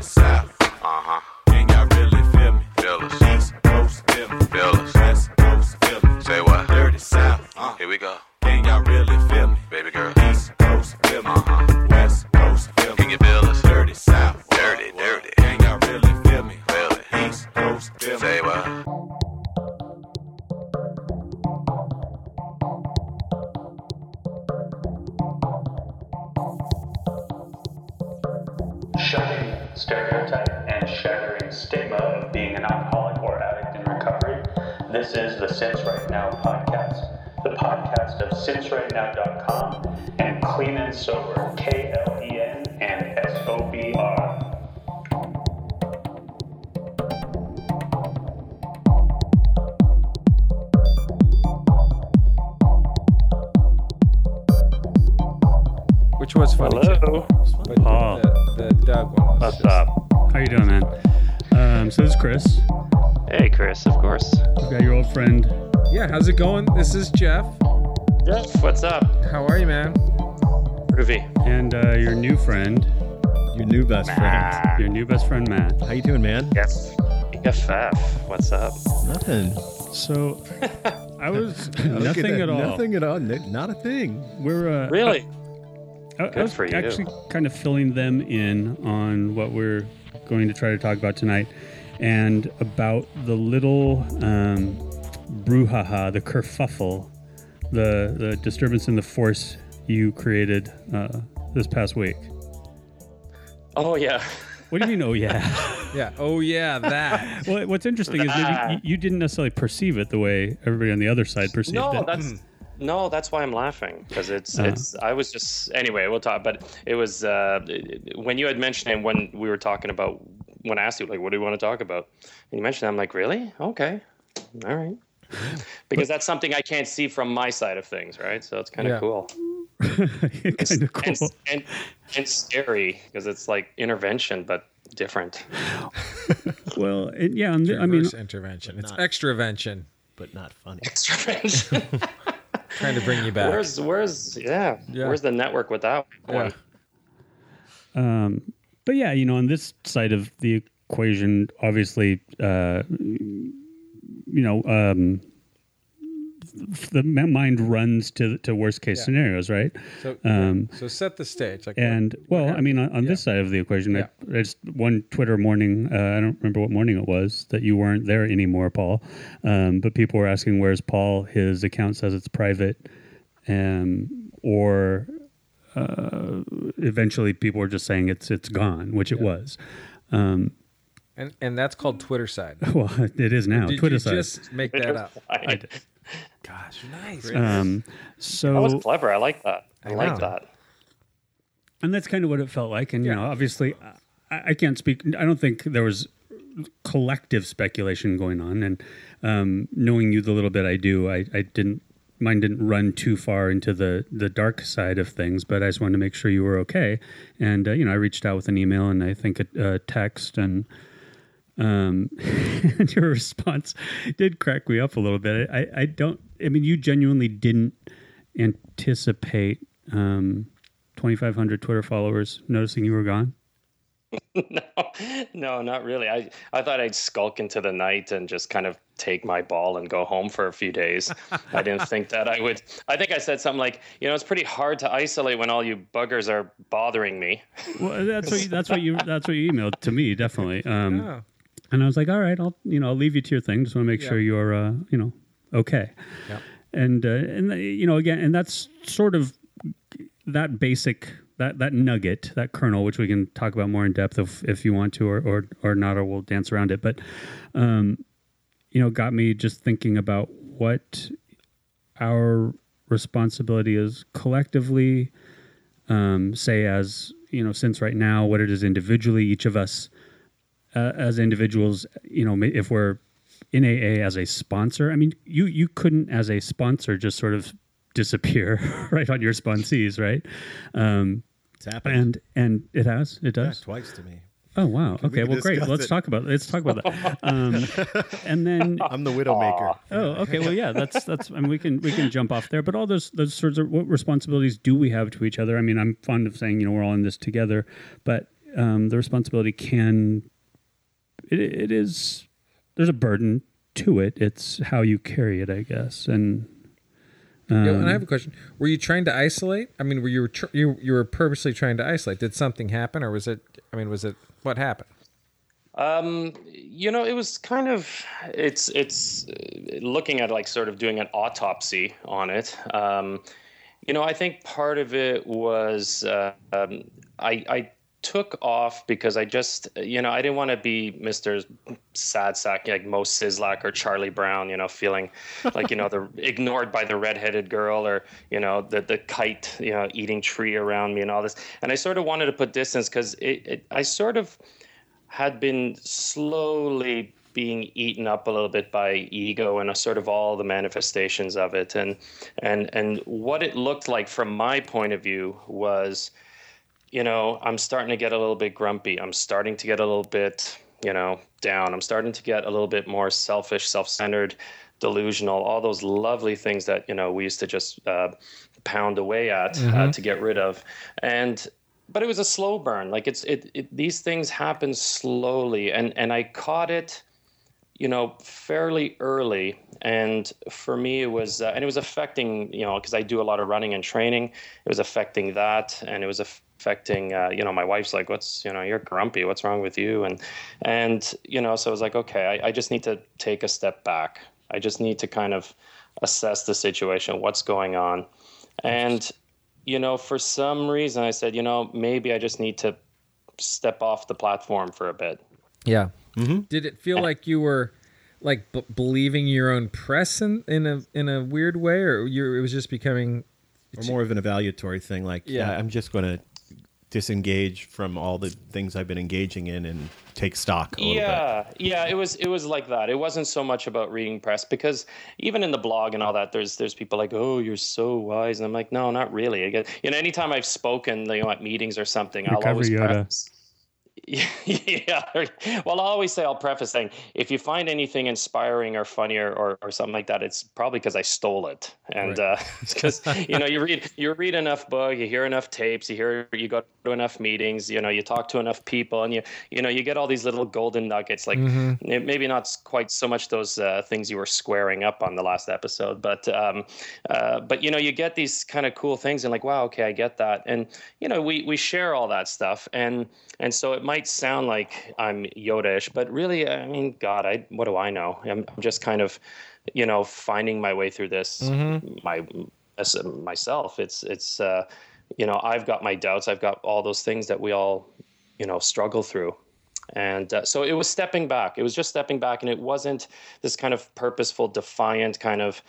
Dirty South. Uh So I was Look at nothing at all. Nothing at all. Not a thing. We're uh, Really? I, I Good was for you. actually kind of filling them in on what we're going to try to talk about tonight, and about the little um, brouhaha, the kerfuffle, the the disturbance in the force you created uh, this past week. Oh, yeah. What do you mean? Oh yeah. Yeah. Oh yeah, that. well, what's interesting is that you, you didn't necessarily perceive it the way everybody on the other side perceived No, it. that's no, that's why I'm laughing because it's Uh-huh. it's. I was just anyway. We'll talk, but it was uh, when you had mentioned it when we were talking about when I asked you like, what do you want to talk about? And you mentioned, it, I'm like, really? Okay, all right. Because that's something I can't see from my side of things, right? So it's kind of Yeah. cool. kind of cool. and, and, and scary because it's like intervention but different Well, it, yeah, and th- I mean, Reverse intervention. It's not- extravention. But not funny. extravention Trying to bring you back. where's where's yeah, Yeah. where's the network with that one um, but yeah, you know, on this side of the equation, obviously, uh, you know, um, the mind runs to to worst case Yeah. scenarios, right? So, Um, so set the stage. Like, And well, I mean, on, on this side of the equation, I, I just one Twitter morning. Uh, I don't remember what morning it was that you weren't there anymore, Paul. Um, but people were asking, "Where's Paul?" His account says it's private, um, or uh, eventually people were just saying it's it's gone, which it was. Um, and and that's called Twitter side. well, it is now. Did Twitter you side. just make that up? I did. Gosh, nice. Um, that was so clever i like that i, I like know. that and that's kind of what it felt like. And you know, obviously, I, I can't speak. I don't think there was collective speculation going on. And um, knowing you the little bit I do, I, I didn't. Mine didn't run too far into the the dark side of things, but I just wanted to make sure you were okay. And uh, you know, I reached out with an email and I think a, a text, and um, and your response did crack me up a little bit. I, I don't. I mean, you genuinely didn't anticipate um, 2,500 Twitter followers noticing you were gone. no no not really i i thought i'd skulk into the night and just kind of take my ball and go home for a few days i didn't think that i would i think i said something like you know it's pretty hard to isolate when all you buggers are bothering me Well, that's what you, that's what you that's what you emailed to me definitely. Um, Oh, And I was like, all right, I'll you know I'll leave you to your thing. Just want to make sure you're uh, you know okay. Yep. And uh, and uh, you know again, and that's sort of that basic that that nugget that kernel, which we can talk about more in depth if if you want to or or, or not, or we'll dance around it. But um, you know, got me just thinking about what our responsibility is collectively. Um, say as you know, since right now, what it is individually, each of us uh, as individuals, you know, if we're in AA as a sponsor, I mean, you you couldn't as a sponsor just sort of disappear right on your sponsees, right? Um, It's happened. and and it has, it Yeah, does. twice to me. Oh wow. Okay. can Well, great. Let's talk about let's talk about that. Um, and then I'm the widowmaker. Oh, okay. Well, yeah, that's that's. I mean, we can we can jump off there. But all those those sorts of what responsibilities do we have to each other? I mean, I'm fond of saying you know we're all in this together, but um, the responsibility can it, it is there's a burden to it. It's how you carry it, I guess. And um, Yeah, and I have a question. Were you trying to isolate? I mean, were you tr- you you were purposely trying to isolate? Did something happen, or was it? I mean, was it what happened? Um, you know, it was kind of it's it's uh, looking at like sort of doing an autopsy on it. Um, you know, I think part of it was uh, um, I I took off because I just you know I didn't want to be Mister Sad Sack like Moe Szyslak or Charlie Brown. You know, feeling like you know the ignored by the redheaded girl or you know the the kite you know eating tree around me and all this. And I sort of wanted to put distance because it, it I sort of had been slowly being eaten up a little bit by ego and a sort of all the manifestations of it and and and what it looked like from my point of view was you know i'm starting to get a little bit grumpy. I'm starting to get a little bit you know down. I'm starting to get a little bit more selfish self-centered delusional all those lovely things that you know we used to just uh, pound away at uh, to get rid of. And but it was a slow burn. Like it's it, it these things happen slowly. And and i caught it you know fairly early. And for me it was uh, and it was affecting you know because i do a lot of running and training. It was affecting that. And it was affecting uh, you know my wife's like what's you know you're grumpy what's wrong with you and and you know so i was like okay I, I just need to take a step back i just need to kind of assess the situation what's going on and you know for some reason i said you know maybe i just need to step off the platform for a bit Yeah. Did it feel like you were like b- believing your own press in, in a in a weird way, or you it was just becoming? or more of an evaluatory thing like yeah, Yeah. i'm just going to disengage from all the things i've been engaging in and take stock a little bit. Yeah yeah it was it was like that. It wasn't so much about reading press because even in the blog and all that there's there's people like oh you're so wise. And i'm like no not really. I get, you know anytime i've spoken you know at meetings or something i'll always Yoda. preface yeah. Well, I always say I'll preface saying if you find anything inspiring or funny or, or, or something like that, it's probably because I stole it. And because you know you read you read enough book, you hear enough tapes, you hear you go to enough meetings, you know you talk to enough people, and you you know you get all these little golden nuggets. Like it- maybe not quite so much those uh, things you were squaring up on the last episode, but um, uh, but you know you get these kind of cool things and like wow okay I get that, and you know we we share all that stuff and and so it might sound like I'm Yoda-ish, but really, I mean, God, I what do I know? I'm, I'm just kind of, you know, finding my way through this my as myself. It's it's uh, you know, I've got my doubts. I've got all those things that we all, you know, struggle through. And uh, so it was stepping back. It was just stepping back, and it wasn't this kind of purposeful, defiant kind of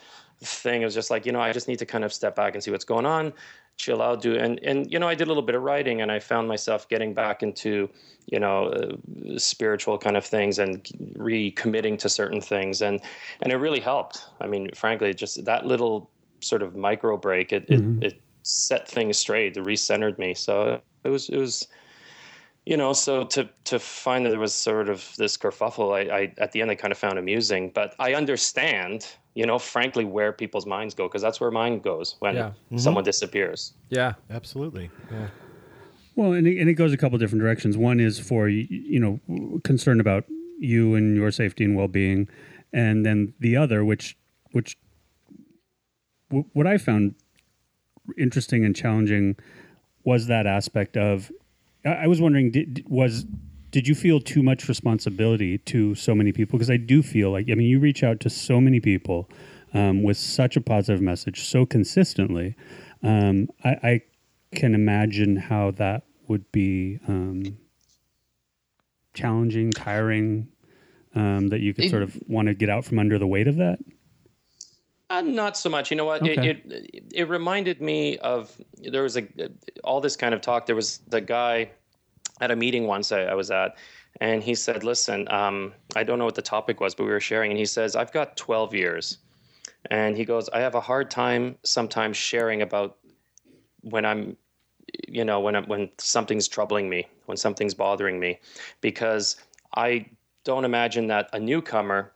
thing. It was just like, you know, I just need to kind of step back and see what's going on, chill out, do and and you know, I did a little bit of writing, and I found myself getting back into, you know, uh, spiritual kind of things and recommitting to certain things, and and it really helped. I mean, frankly, just that little sort of micro break, it it, it set things straight, it recentered me. So it was it was you know, so to to find that there was sort of this kerfuffle, I, I at the end I kind of found amusing. But I understand, you know, frankly, where people's minds go because that's where mine goes when Yeah. Mm-hmm. someone disappears. Yeah. absolutely Well, and it, and it goes a couple different directions. One is for you know concern about you and your safety and well being, and then the other, which which w- what I found interesting and challenging was that aspect of. I, I was wondering, did, did- was did you feel too much responsibility to so many people? Because I do feel like I mean, you reach out to so many people um, with such a positive message so consistently. Um, I, I can imagine how that would be um, challenging, tiring. Um, that you could sort of want to get out from under the weight of that. Uh, not so much. You know what? Okay. It, it it reminded me of there was a all this kind of talk. There was the guy at a meeting once I, I was at, and he said, "Listen, um, I don't know what the topic was, but we were sharing." And he says, "I've got 12 years," and he goes, "I have a hard time sometimes sharing about when I'm." You know, when I'm, when something's troubling me, when something's bothering me, because I don't imagine that a newcomer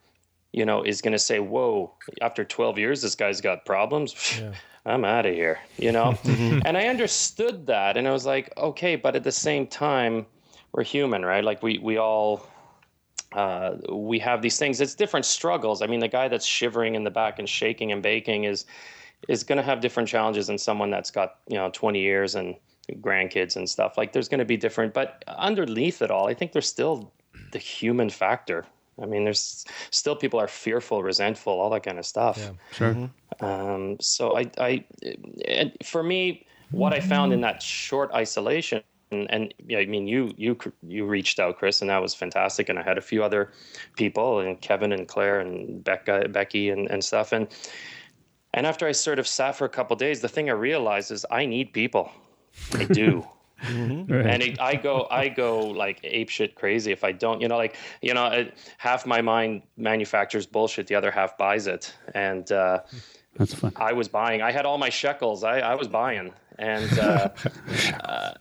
you know, is going to say, "Whoa, after 12 years, this guy's got problems. I'm out of here," you know. and I understood that, and I was like, "Okay," but at the same time, we're human, right? Like we we all uh, we have these things. It's different struggles. I mean, the guy that's shivering in the back and shaking and baking is is going to have different challenges than someone that's got you know 20 years and grandkids and stuff. Like there's going to be different, but underneath it all, I think there's still the human factor. I mean, there's still people are fearful, resentful, all that kind of stuff. Sure. Um, so I, I, and for me, what I found in that short isolation, and, and yeah, I mean, you you you reached out, Chris, and that was fantastic. And I had a few other people, and Kevin and Claire and Becca, Becky, and, and stuff. And and after I sort of sat for a couple days, the thing I realized is I need people. I do. Right. and it, I go, I go like ape shit crazy if I don't. You know, like you know, it, half my mind manufactures bullshit, the other half buys it, and uh, That's fun. I was buying. I had all my shekels. I, I was buying, and uh, uh,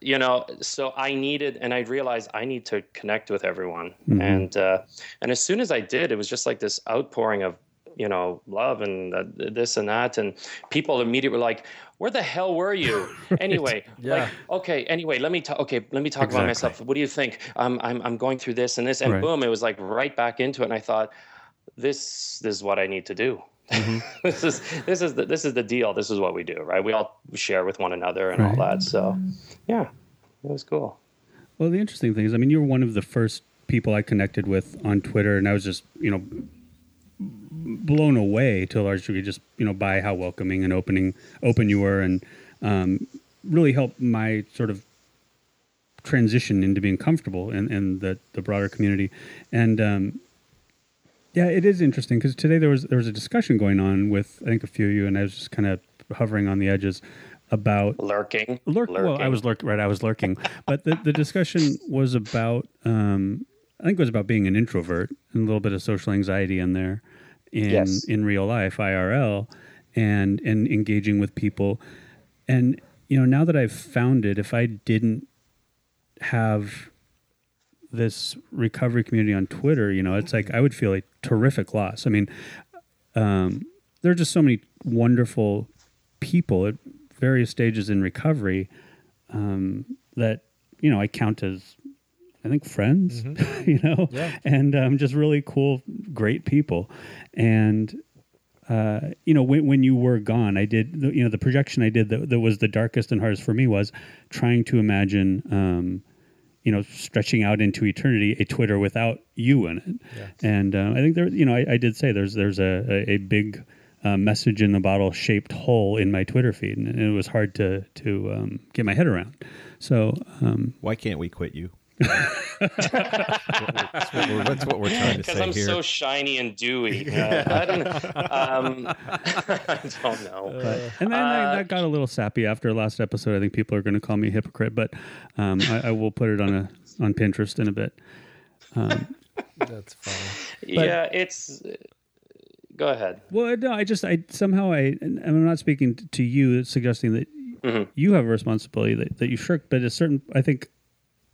you know, so I needed, and I realized I need to connect with everyone, and uh, and as soon as I did, it was just like this outpouring of you know love and uh, this and that, and people immediately were like. Where the hell were you? Anyway, Yeah. like okay. Anyway, let me talk. Okay, let me talk Exactly. about myself. What do you think? Um, I'm I'm going through this and this, and Right. boom, it was like right back into it. And I thought, this this is what I need to do. this is this is the this is the deal. This is what we do, right? We all share with one another and all that. So, yeah, it was cool. Well, the interesting thing is, I mean, you were one of the first people I connected with on Twitter, and I was just, you know, blown away to a large degree just, you know, by how welcoming and opening, open you were, and um, really helped my sort of transition into being comfortable in, in the, the broader community. And um, yeah, it is interesting because today there was there was a discussion going on with I think a few of you, and I was just kind of hovering on the edges about Lurking, lurk well i was lurk right i was lurking. But the, the discussion was about um i think it was about being an introvert and a little bit of social anxiety in there in Yes. in real life irl and and engaging with people. And you know now that i've found it if i didn't have this recovery community on twitter you know it's like i would feel a terrific loss. I mean um, there are just so many wonderful people at various stages in recovery um, that you know I count as I think friends, you know, Yeah. and um, just really cool, great people, and. Uh, you know, when, when you were gone, I did, the, you know, the projection I did that, that was the darkest and hardest for me was trying to imagine, um, you know, stretching out into eternity a Twitter without you in it. And um, I think there, you know, I, I did say there's there's a, a, a big uh, message in the bottle shaped hole in my Twitter feed, and it was hard to to um, get my head around. So um, Why can't we quit you? That's, what we're, that's what we're trying to because say I'm here. so shiny and dewy. Uh, I don't. Um, I don't know. and then that, that got a little sappy after last episode. I think people are going to call me a hypocrite, but um, I, I will put it on a on Pinterest in a bit. That's funny. yeah, it's. Go ahead. Well, no, I just I somehow I and I'm not speaking to you, suggesting that Mm-hmm. you have a responsibility that, that you shirk, but a certain I think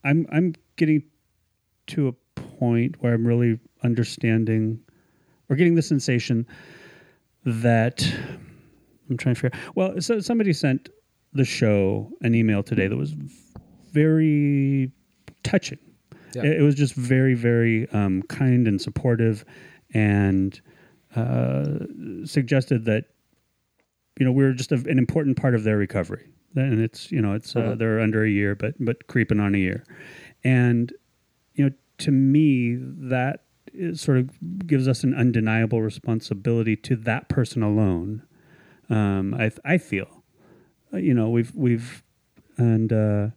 I'm I'm getting to a point where I'm really understanding or getting the sensation that I'm trying to figure. Well, so somebody sent the show an email today that was very touching. Yeah. It, it was just very, very um, kind and supportive, and uh, suggested that you know we are just a, an important part of their recovery. And it's you know it's uh, they're under a year, but but creeping on a year, and you know to me that is sort of gives us an undeniable responsibility to that person alone. Um, I I feel, Uh, you know, we've we've and uh,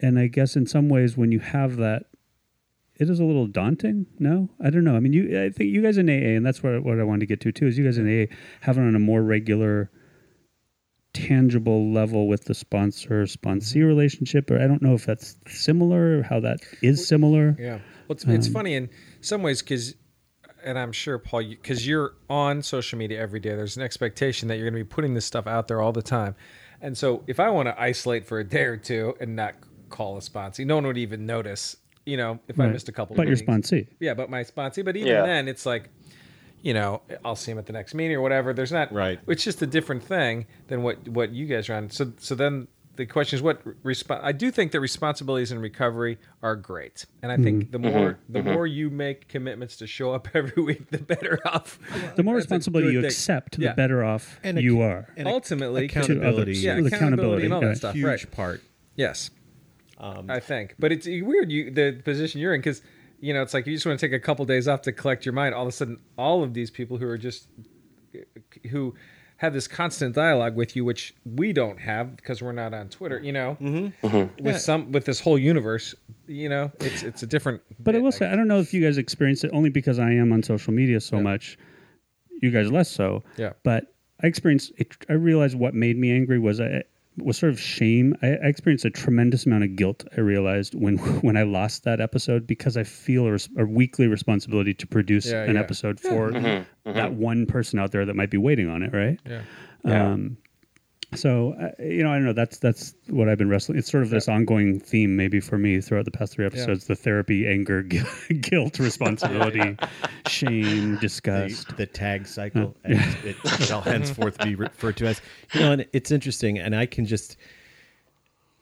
and I guess in some ways when you have that, it is a little daunting. No, I don't know. I mean, you I think you guys in AA, and that's what what I wanted to get to too. Is you guys in AA having on a more regular. Tangible level with the sponsor sponsee relationship, or I don't know if that's similar, or how that is similar. Yeah. Well, it's, it's Um, funny in some ways because, and I'm sure, Paul, because you're on social media every day, there's an expectation that you're going to be putting this stuff out there all the time. And so if I want to isolate for a day or two and not call a sponsee, no one would even notice, you know, if I missed a couple But your meetings. sponsee, Yeah, but my sponsee. But even Yeah. then, it's like, you know, I'll see him at the next meeting or whatever. There's not Right. It's just a different thing than what what you guys are on. So so then the question is what resp- I do think that responsibilities in recovery are great, and I think mm-hmm. the more mm-hmm. the mm-hmm. more you make commitments to show up every week, the better off. The more That's responsibility you thing. accept, Yeah. the better off And ac- you are. and Ultimately, accountability. yeah, With accountability and all that yeah. stuff, huge right? part. Yes, um, I think, but it's weird you the position you're in because you know it's like you just want to take a couple days off to collect your mind. All of a sudden, all of these people who are just who have this constant dialogue with you, which we don't have because we're not on Twitter. You know, Mm-hmm. with some with this whole universe, you know, it's it's a different. But I bit, will say, I don't know if you guys experience it only because I am on social media so much. You guys less so. Yeah. But I experienced. It, I realized what made me angry was I was sort of shame. I, I experienced a tremendous amount of guilt. I realized when when I lost that episode because I feel a, res- a weekly responsibility to produce Yeah, an yeah. episode for that one person out there that might be waiting on it. Right. Yeah. Um, so uh, you know, I don't know. That's that's what I've been wrestling. It's sort of this ongoing theme, maybe for me throughout the past three episodes: the therapy, anger, gu- guilt, responsibility, shame, disgust. the tag cycle, as it shall henceforth be referred to as. You know, and it's interesting, and I can just.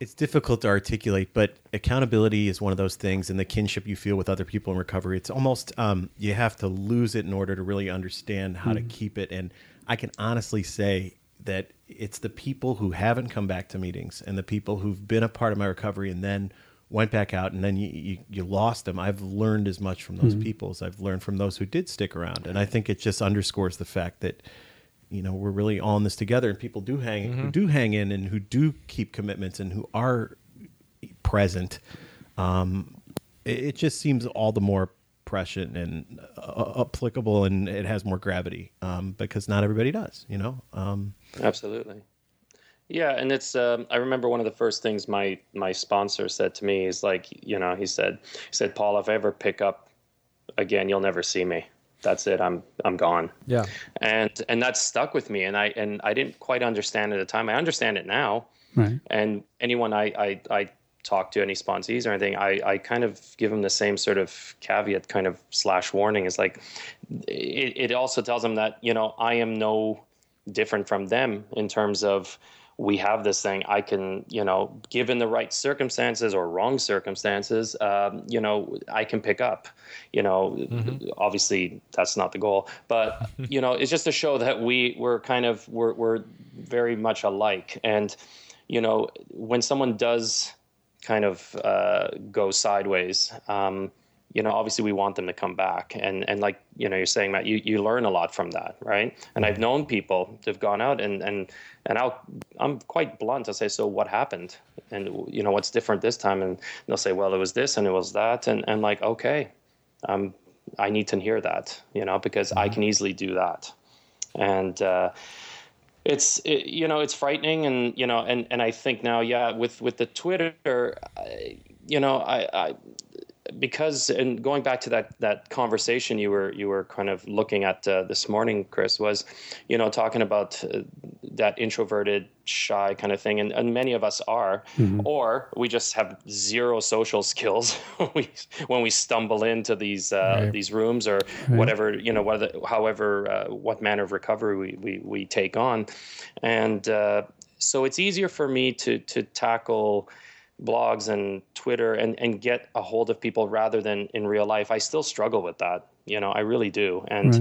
It's difficult to articulate, but accountability is one of those things, and the kinship you feel with other people in recovery. It's almost um, you have to lose it in order to really understand how to keep it. And I can honestly say that it's the people who haven't come back to meetings and the people who've been a part of my recovery and then went back out and then you, you, you lost them. I've learned as much from those people as I've learned from those who did stick around. And I think it just underscores the fact that, you know, we're really all in this together and people do hang, who do hang in and who do keep commitments and who are present. Um, it, it just seems all the more prescient and uh, applicable and it has more gravity um, because not everybody does, you know? Um, Absolutely. Yeah, and it's. Um, I remember one of the first things my my sponsor said to me is like, you know, he said, he said, Paul, if I ever pick up again, you'll never see me. That's it. I'm I'm gone. Yeah. And and that stuck with me, and I and I didn't quite understand at the time. I understand it now. Right. And anyone I I, I talk to, any sponsees or anything, I I kind of give them the same sort of caveat, kind of slash warning. Is like, it, it also tells them that you know I am no different from them in terms of we have this thing. I can you know given the right circumstances or wrong circumstances um, you know i can pick up you know obviously that's not the goal but you know it's just to show that we we're kind of we're, we're very much alike. And you know when someone does kind of uh, go sideways um, you know, obviously we want them to come back. And and like, you know, you're saying, Matt, you, you learn a lot from that, right? And I've known people that've gone out and and and I'll I'm quite blunt. I say, so what happened? And you know, what's different this time? And they'll say, well, it was this and it was that. And and like, okay, um, I need to hear that, you know, because I can easily do that. And uh it's it, you know it's frightening and you know and and I think now yeah with with the Twitter you know I, I because and going back to that that conversation you were you were kind of looking at uh, this morning chris was you know talking about uh, that introverted shy kind of thing and, and many of us are. Or we just have zero social skills when we when we stumble into these uh, these rooms or whatever you know whether however uh, what manner of recovery we we, we take on. And uh, so it's easier for me to to tackle blogs and Twitter and, and get a hold of people rather than in real life. I still struggle with that. You know, I really do. And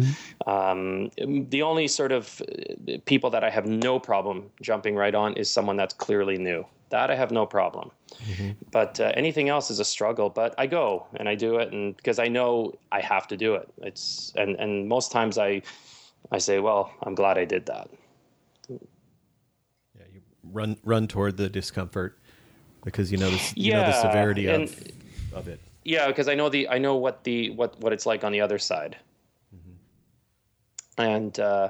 um, the only sort of uh, people that I have no problem jumping right on is someone that's clearly new. That I have no problem. But uh, anything else is a struggle. But I go and I do it, and because I know I have to do it. It's and and most times I I say, well, I'm glad I did that. yeah, you run run toward the discomfort because you know the, you know the Yeah, severity and- of of it. Yeah, because I know the I know what the what what it's like on the other side. And uh,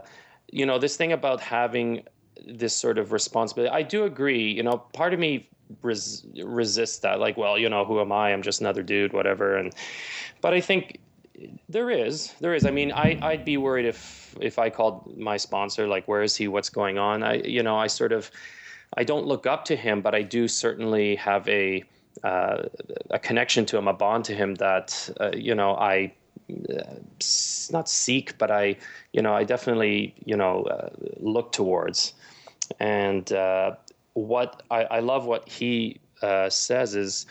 you know this thing about having this sort of responsibility. I do agree. You know, part of me res- resists that. Like, well, you know, who am I? I'm just another dude, whatever. And but I think there is there is. I mean, I I'd be worried if if I called my sponsor like, where is he? What's going on? I you know I sort of I don't look up to him, but I do certainly have a uh, a connection to him, a bond to him that uh, you know I uh, not seek, but I you know I definitely you know uh, look towards, and uh, what I, I love what he uh, says is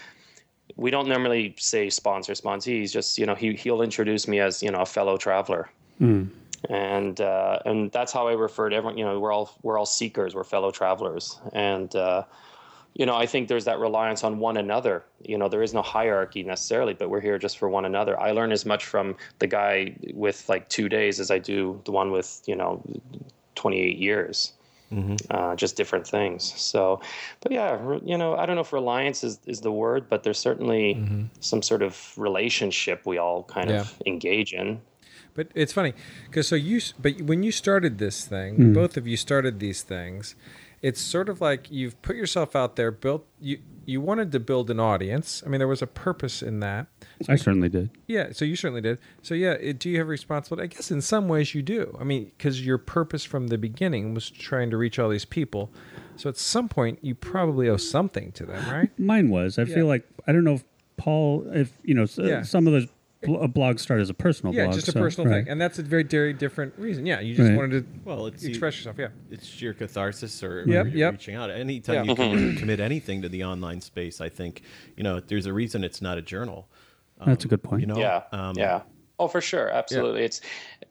we don't normally say sponsor sponsee. He's just you know he he'll introduce me as you know a fellow traveler, and uh, and that's how I refer to everyone. You know, we're all we're all seekers, we're fellow travelers, and uh, you know I think there's that reliance on one another. You know, there is no hierarchy necessarily, but we're here just for one another. I learn as much from the guy with like two days as I do the one with you know 28 years. Uh, just different things. So, but yeah, you know, I don't know if reliance is, is the word, but there's certainly some sort of relationship we all kind of engage in. But it's funny because so you, but when you started this thing, mm. both of you started these things. It's sort of like you've put yourself out there, built you. You wanted to build an audience. I mean, there was a purpose in that. I certainly did. Yeah, so you certainly did. So yeah, it, do you have responsibility? I guess in some ways you do. I mean, because your purpose from the beginning was trying to reach all these people. So at some point, you probably owe something to them, right? Mine was. I Yeah. feel like I don't know if Paul, if you know, Yeah. some of those bl- uh, blogs start as a personal blog. yeah, blog. just a so- personal right. thing, and that's a very, very different reason. Yeah, you just Right. wanted to Well, it's express yourself. Yeah. it's sheer catharsis or Yep, or you're yep. reaching out. Anytime Yeah. you can commit anything to the online space, I think you know there's a reason it's not a journal. That's a good point. You know, Yeah, Um, yeah. Oh, for sure, absolutely. It's,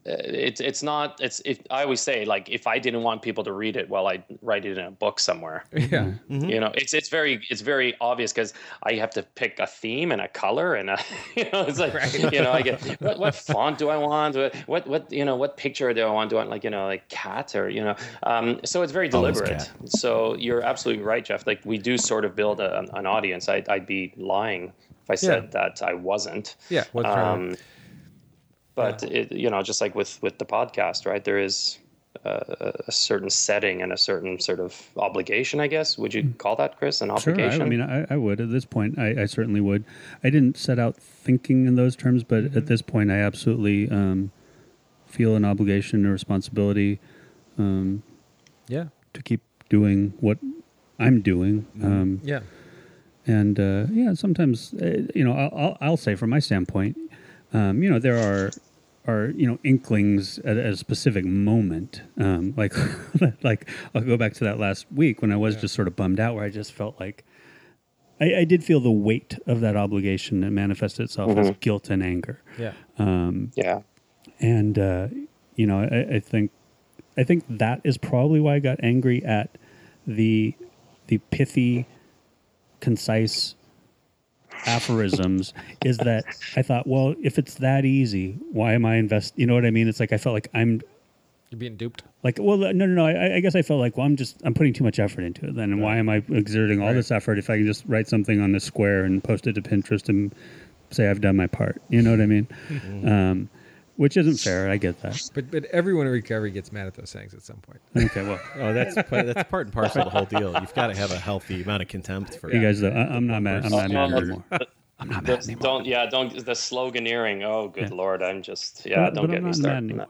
uh, it's, it's not. It's. If, I always say, like, if I didn't want people to read it, well, I'd write it in a book somewhere. Yeah. You know, it's it's very it's very obvious because I have to pick a theme and a color and a you know it's like you know I get what, what font do I want what what what you know what picture do I want do I want like you know like cat or you know um, so it's very deliberate. So you're absolutely right, Jeff. Like we do sort of build a, an audience. I, I'd be lying if I said that I wasn't. Yeah. What's wrong? Um, but it, you know, just like with with the podcast, right? There is a, a certain setting and a certain sort of obligation, I guess. Would you call that, Chris, an obligation? Sure, I. I mean, I, I would at this point. I, I certainly would. I didn't set out thinking in those terms, but Mm-hmm. at this point, I absolutely um, feel an obligation or responsibility yeah. to keep doing what I'm doing. Mm-hmm. Um, Yeah. and uh, yeah, sometimes uh, you know, I'll, I'll, I'll say from my standpoint, um, you know, there are are you know inklings at, at a specific moment. Um, like like I'll go back to that last week when I was just sort of bummed out, where I just felt like. I, I did feel the weight of that obligation that manifested itself as guilt and anger Yeah. yeah. and uh, you know I, I think I think that is probably why I got angry at the the pithy, concise aphorisms. is that I thought, well, if it's that easy, why am I invest? You know what I mean? It's like I felt like I'm You're being duped. like, well, no, no, no. I, I guess I felt like, well, I'm just I'm putting too much effort into it. Then, and why am I exerting all this effort if I can just write something on the square and post it to Pinterest and say I've done my part? You know what I mean? um, which isn't fair. I get that. But but everyone in recovery gets mad at those things at some point. Okay, well, Oh, that's that's part and parcel of the whole deal. You've got to have a healthy amount of contempt for you guys, though, I, I'm not mad. I'm not mad anymore. I'm not mad Just anymore. don't yeah don't the sloganeering. Oh, good Yeah. lord! I'm just yeah. But- don't but get I'm me started. mad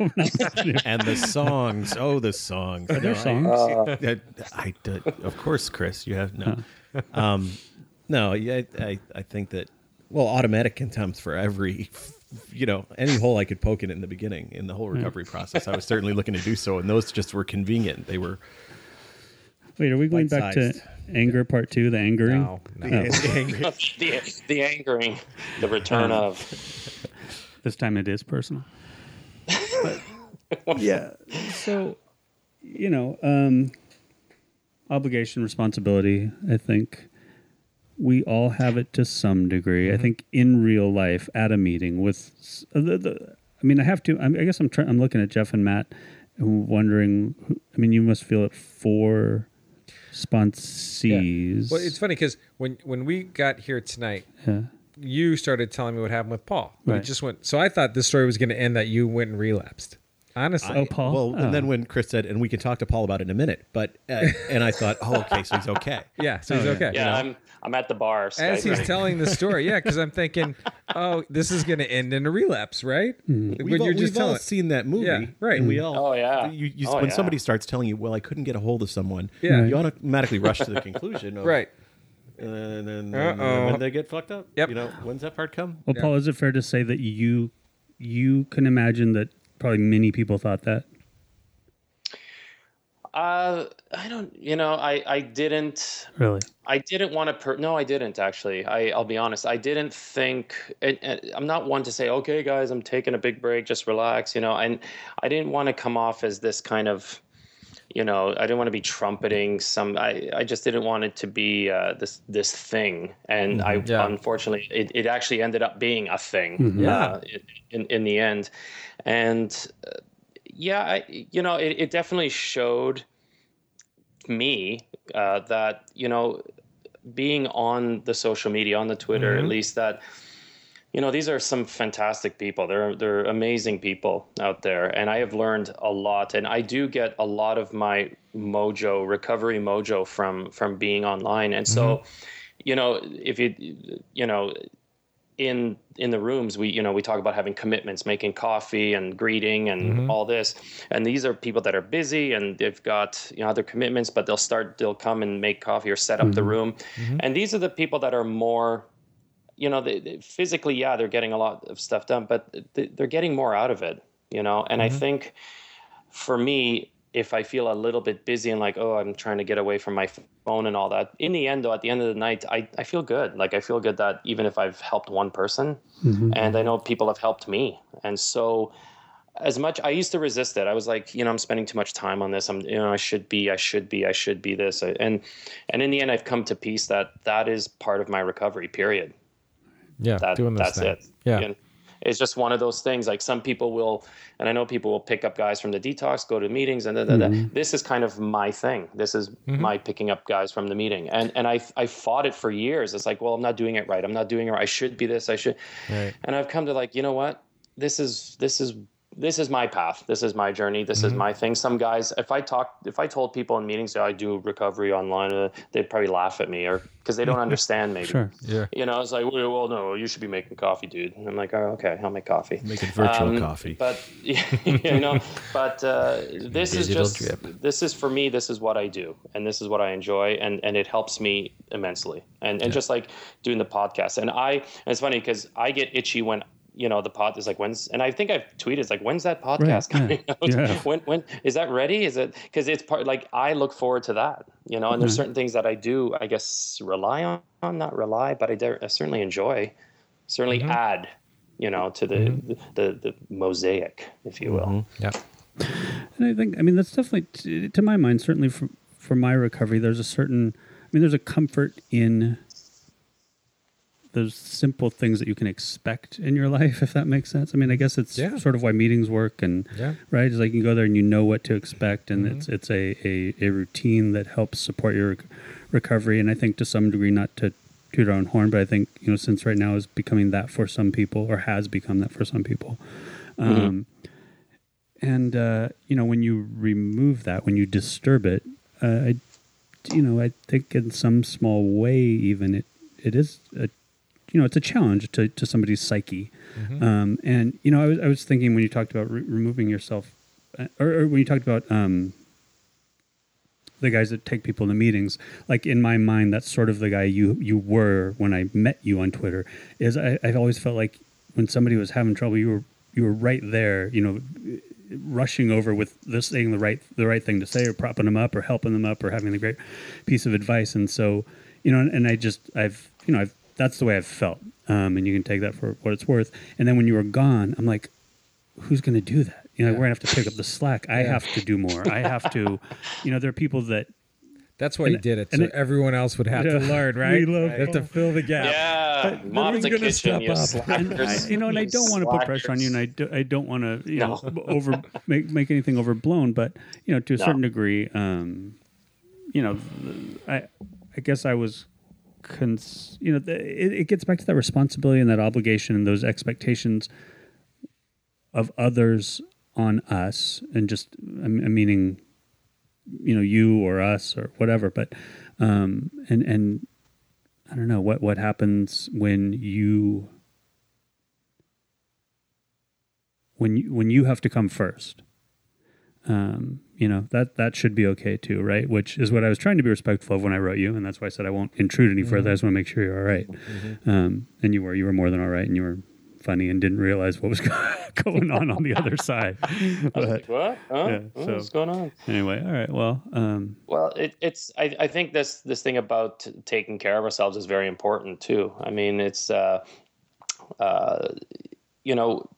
on anymore. and the songs. Oh, the songs. Are there No, I- songs? I, I did- of course, Chris. You have no. Um, no, yeah, I, I, I think that. Well, automatic contempt for every, you know, any hole I could poke in it in the beginning in the whole recovery process. I was certainly looking to do so, and those just were convenient. They were Wait, are we going back to Bite-sized. anger part two, the angering? No, no. Oh, the the angering, the return Um, of. this time it is personal. But, yeah. So, you know, um, obligation, responsibility, I think we all have it to some degree. I think in real life, at a meeting with uh, the, the I mean, I have to. I'm, I guess I'm trying. I'm looking at Jeff and Matt, and wondering. Who, I mean, you must feel it for sponsees. Well, it's funny because when when we got here tonight, yeah. you started telling me what happened with Paul. We Right. just went. So I thought this story was going to end that you went and relapsed. Honestly, Oh, Paul. Well, Oh. and then when Chris said, and we can talk to Paul about it in a minute, but uh, and I thought, oh, okay, so he's okay. yeah. So he's Oh, yeah. okay. Yeah, I'm I'm at the bar. As he's telling the story, yeah, because I'm thinking, oh, this is going to end in a relapse, right? Mm-hmm. When We've, you're just we've all telling, seen that movie, Yeah, right. And we all, Oh, yeah. You, you, Oh, when yeah. somebody starts telling you, "Well, I couldn't get a hold of someone," Yeah. you automatically rush to the conclusion, of, right? And then Uh-oh. when they get fucked up, Yep. you know, when's that part come? Well, Paul, is it fair to say that you you can imagine that probably many people thought that? Uh, I don't. You know, I I didn't. Really? I didn't want to. Per- no, I didn't actually. I I'll be honest. I didn't think. And, and I'm not one to say, okay, guys, I'm taking a big break. Just relax. You know, and I didn't want to come off as this kind of. You know, I didn't want to be trumpeting some. I, I just didn't want it to be uh, this this thing, and I Yeah. unfortunately it, it actually ended up being a thing. Mhm. Yeah. uh, in in the end, and uh, yeah, I, you know, it, it definitely showed me uh, that you know being on the social media on the twitter at least that you know these are some fantastic people. They're they're amazing people out there and i have learned a lot and i do get a lot of my mojo recovery mojo from from being online and so you know if you you know in in the rooms we you know we talk about having commitments making coffee and greeting and mm-hmm. all this. And these are people that are busy and they've got you know other commitments but they'll start they'll come and make coffee or set up the mm-hmm. room. Mm-hmm. And these are the people that are more you know they, they- physically yeah they're getting a lot of stuff done but they- they're getting more out of it you know? And i think for me if i feel a little bit busy and like oh i'm trying to get away from my phone and all that in the end though at the end of the night i, I feel good like i feel good that even if i've helped one person mm-hmm. and i know people have helped me and so as much I used to resist it. I was like, you know, I'm spending too much time on this. I'm, you know, I should be, I should be, I should be this. And and in the end, I've come to peace that that is part of my recovery. Period. Yeah, That doing this that's thing. it. Yeah. And it's just one of those things. Like some people will, and I know people will pick up guys from the detox, go to meetings, and da, da, da. this is kind of my thing. This is Mm-hmm. my picking up guys from the meeting, and and I I fought it for years. It's like, well, I'm not doing it right. I'm not doing it. right. I should be this. I should. Right. And I've come to like, you know what? This is this is this is my path. This is my journey. This Mm-hmm. is my thing. Some guys, if I talk, if I told people in meetings that I do recovery online, uh, they'd probably laugh at me or because they don't understand maybe. Sure. Yeah. You know, it's like, well, well, no, you should be making coffee, dude. And I'm like, oh, okay, I'll make coffee. Make it virtual Um, coffee. But you know, but uh, this is just drip. this is for me. This is what I do, and this is what I enjoy, and and it helps me immensely. And and just like doing the podcast, and I, and it's funny because I get itchy when. You know the pod is like when's and I think I've tweeted it's like when's that podcast yeah, coming out? yeah. When when is that ready? Is it because it's part like I look forward to that, you know. And there's certain things that I do, I guess, rely on, on not rely, but I, dare, I certainly enjoy, certainly mm-hmm. add, you know, to the, mm-hmm. the the mosaic, if you will. Mm-hmm. Yeah. And I think, I mean, that's definitely, t- to my mind, certainly for, for my recovery, there's a certain, I mean, there's a comfort in those simple things that you can expect in your life, if that makes sense. I mean, I guess it's Yeah. sort of why meetings work and, Yeah. right? It's like you go there and you know what to expect and Mm-hmm. it's, it's a, a, a routine that helps support your rec- recovery. And I think to some degree, not to toot our own horn, but I think, you know, since right now is becoming that for some people or has become that for some people. Um, and uh, you know when you remove that when you disturb it uh, I, you know i think in some small way even it it is a you know it's a challenge to, to somebody's psyche. Um, and you know I was, I was thinking when you talked about re- removing yourself uh, or, or when you talked about um, the guys that take people to meetings like in my mind that's sort of the guy you you were when i met you on twitter is I, i've always felt like when somebody was having trouble you were you were right there you know rushing over with this saying the right the right thing to say or propping them up or helping them up or having the great piece of advice. And so you know and, and i just i've you know i've that's the way i've felt um, and you can take that for what it's worth and then when you were gone i'm like who's going to do that you know we're going to have to pick up the slack i have to do more i have to you know there are people that That's why you And- did it. and So it- everyone else would have to Yeah. learn, right? We love They have to fill the gap. Yeah, mop who's the gonna kitchen. step You up? and I, you know, and I don't want to put pressure on you, and. I, do, I don't want to, you No. know, over make make anything overblown. But you know, to a No. certain degree, um, you know, I I guess I was, cons- you know, it, it gets back to that responsibility and that obligation and those expectations of others on us, and just I'm meaning, you know, you or us or whatever. But um, and and I don't know what what happens when you when you when you have to come first. Um, you know that that should be okay too, right? Which is what I was trying to be respectful of when I wrote you, and that's why I said I won't intrude any further. I just want to make sure you're all right. Um, and you were you were more than all right, and you were funny and didn't realize what was going on on the other side. But Like, what? Huh? Yeah, Oh, so- What's going on? anyway, all right. Well, um, Well, it, it's I, I think this this thing about taking care of ourselves is very important too. I mean, it's uh, uh, you know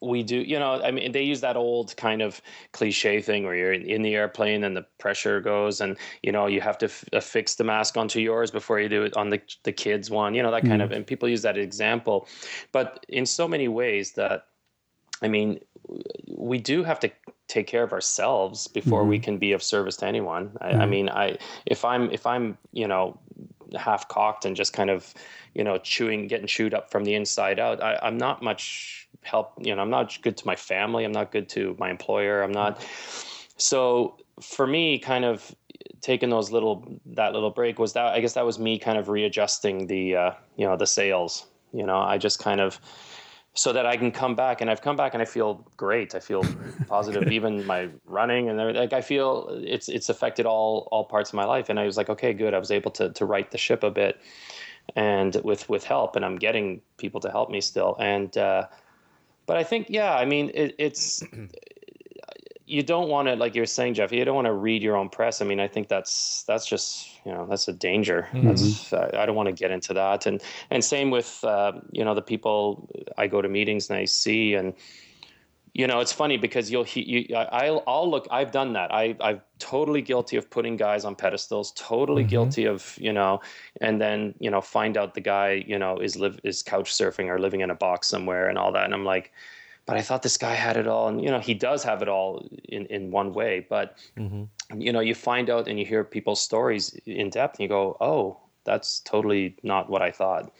we do you know I mean they use that old kind of cliche thing where you're in, the airplane and the pressure goes and you know you have to f- uh, affix the mask onto yours before you do it on the the kids one you know that kind of mm-hmm. and people use that example. But in so many ways that I mean we do have to take care of ourselves before we mm-hmm. can be of service to anyone. I, I mm-hmm. mean, I if I'm if I'm you know half cocked and just kind of you know chewing getting chewed up from the inside out, I, I'm not much help. You know, I'm not good to my family. I'm not good to my employer. I'm not. So for me, kind of taking those little that little break was that I guess that was me kind of readjusting the uh, you know the sales. You know, I just kind of so that I can come back and I've come back and I feel great. I feel positive, even my running and everything. Like I feel it's it's affected all all parts of my life. And I was like, okay, good. I was able to to right the ship a bit, and with with help, and I'm getting people to help me still. And uh, but I think yeah, I mean it, it's you don't want to like you're saying jeff you don't want to read your own press. I mean i think that's that's just you know that's a danger. That's uh, i don't want to get into that. And and same with uh, you know the people i go to meetings and i see. And you know it's funny because you'll you I, I'll, I'll look i've done that. I, i'm totally guilty of putting guys on pedestals totally guilty of you know and then you know find out the guy you know is live is couch surfing or living in a box somewhere and all that. And i'm like but I thought this guy had it all, and you know he does have it all in in one way. But you know you find out and you hear people's stories in depth, and you go, oh, that's totally not what I thought.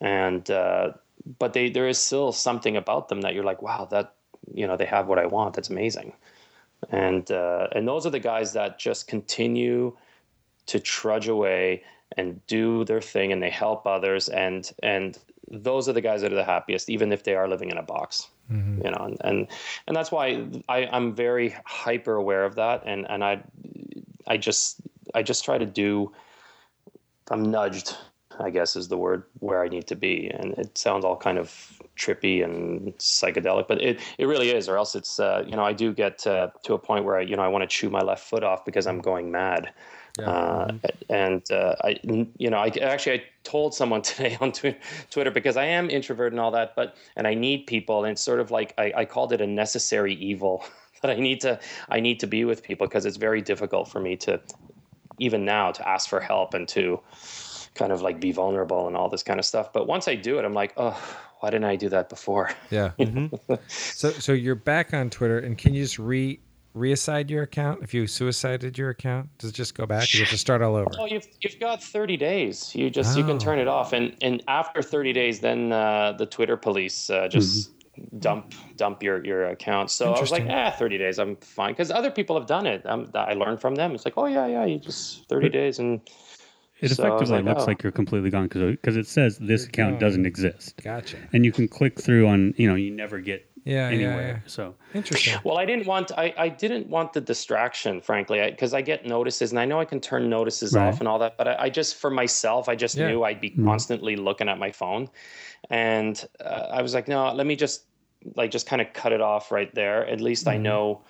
And uh, but they there is still something about them that you're like, wow, that you know they have what I want. That's amazing. And uh, and those are the guys that just continue to trudge away and do their thing, and they help others, and and those are the guys that are the happiest, even if they are living in a box you know and, and and that's why I, i'm very hyper aware of that. And and i i just i just try to do i'm nudged i guess is the word where i need to be. And it sounds all kind of trippy and psychedelic but it it really is or else it's uh, you know i do get uh, to a point where i you know i want to chew my left foot off because i'm going mad uh, and uh, I, you know, I actually I told someone today on Twi- Twitter because I am introvert and all that, but and I need people, and it's sort of like I, I called it a necessary evil that I need to I need to be with people because it's very difficult for me to even now to ask for help and to kind of like be vulnerable and all this kind of stuff. But once I do it, I'm like, oh, why didn't I do that before? Yeah. so so you're back on Twitter, and can you just re reassign your account if you suicided your account? Does it just go back? You have to start all over. Oh, you've you've got 30 days. You just you Oh. can turn it off, and and after 30 days, then uh, the Twitter police uh, just dump dump your your account. So I was like, ah, 30 days, I'm fine, because other people have done it. Um, I learned from them. It's like, oh yeah, yeah, you just 30 days, and it So effectively like, looks oh. like you're completely gone because it says this account doesn't exist, Gotcha. and you can click through on you know you never get Yeah, yeah, anywhere. yeah. So Interesting. Well, I didn't want I, I didn't want the distraction, frankly, because I, get notices and I know I can turn notices Right. off and all that. But I, I just for myself, I just Yeah. knew I'd be mm-hmm. constantly looking at my phone, and uh, I was like, no, let me just like just kind of cut it off right there. At least I mm-hmm. know